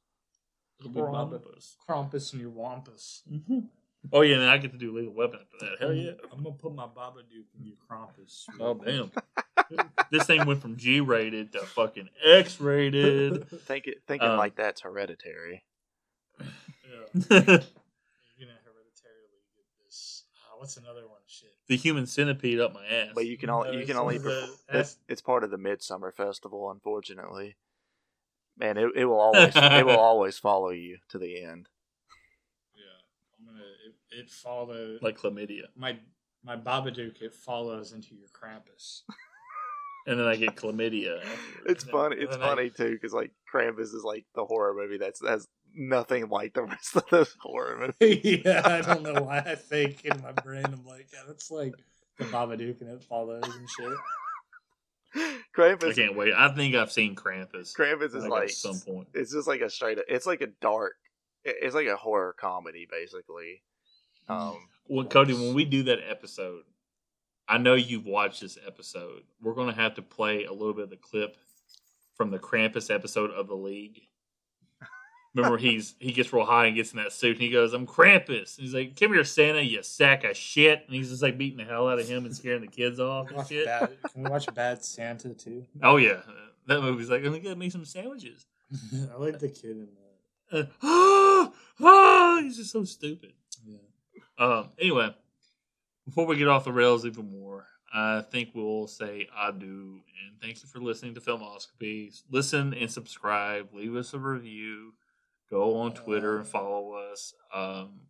It'll be Baba- Krampus. Krampus and your wampus. Mhm. Oh yeah, and then I get to do Lethal Weapon after that. Hell yeah! I'm gonna put my baba Babadook in your Krampus. Oh damn! this thing went from G rated to fucking X rated. Think it, thinking Um, like that's hereditary. Yeah. You're gonna hereditarily get this. Uh, what's another one? Shit. The human centipede up my ass. But you can all No, you can only one the- it's, it's part of the Midsummer Festival, unfortunately. Man, it, it will always it will always follow you to the end. Yeah. I'm gonna. It, it follow like chlamydia, my my Babadook. It follows into your Krampus. and then I get chlamydia. afterwards. It's funny. It's and I- funny too because like Krampus is like the horror movie that's that's nothing like the rest of those horror movies. yeah, I don't know why I think in my brain I'm like, yeah, that's like the Babadook and it follows and shit. I can't wait. I think I've seen Krampus. Krampus is like, like at some point. it's just like a straight. It's like a dark. It's like a horror comedy basically. Um, Well, Cody, when we do that episode, I know you've watched this episode. We're going to have to play a little bit of the clip from the Krampus episode of the League. Remember, he's he gets real high and gets in that suit, and he goes, "I'm Krampus." And he's like, "Come here, Santa, you sack of shit!" And he's just like beating the hell out of him and scaring the kids off and Watch shit. bad, can we watch Bad Santa too? Oh yeah, that movie's like, "I'm gonna get me some sandwiches." I like the kid in that. Uh, ah, he's just so stupid. Yeah. Um, anyway, before we get off the rails even more, I think we'll say adieu and thank you for listening to Filmoscopy. Listen and subscribe. Leave us a review. Go on Twitter and follow us. Um,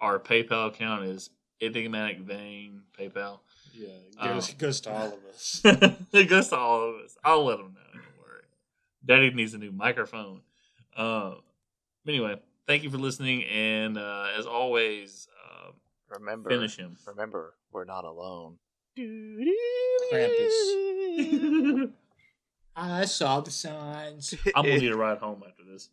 our PayPal account is Enigmatic Vein PayPal. Yeah, it Um, goes, it goes to all of us. it goes to all of us. I'll let them know. Don't worry. Daddy needs a new microphone. Um, anyway, thank you for listening, and uh, as always, uh, remember, finish him. remember, we're not alone. Krampus. I saw the signs. I'm gonna need a ride home after this.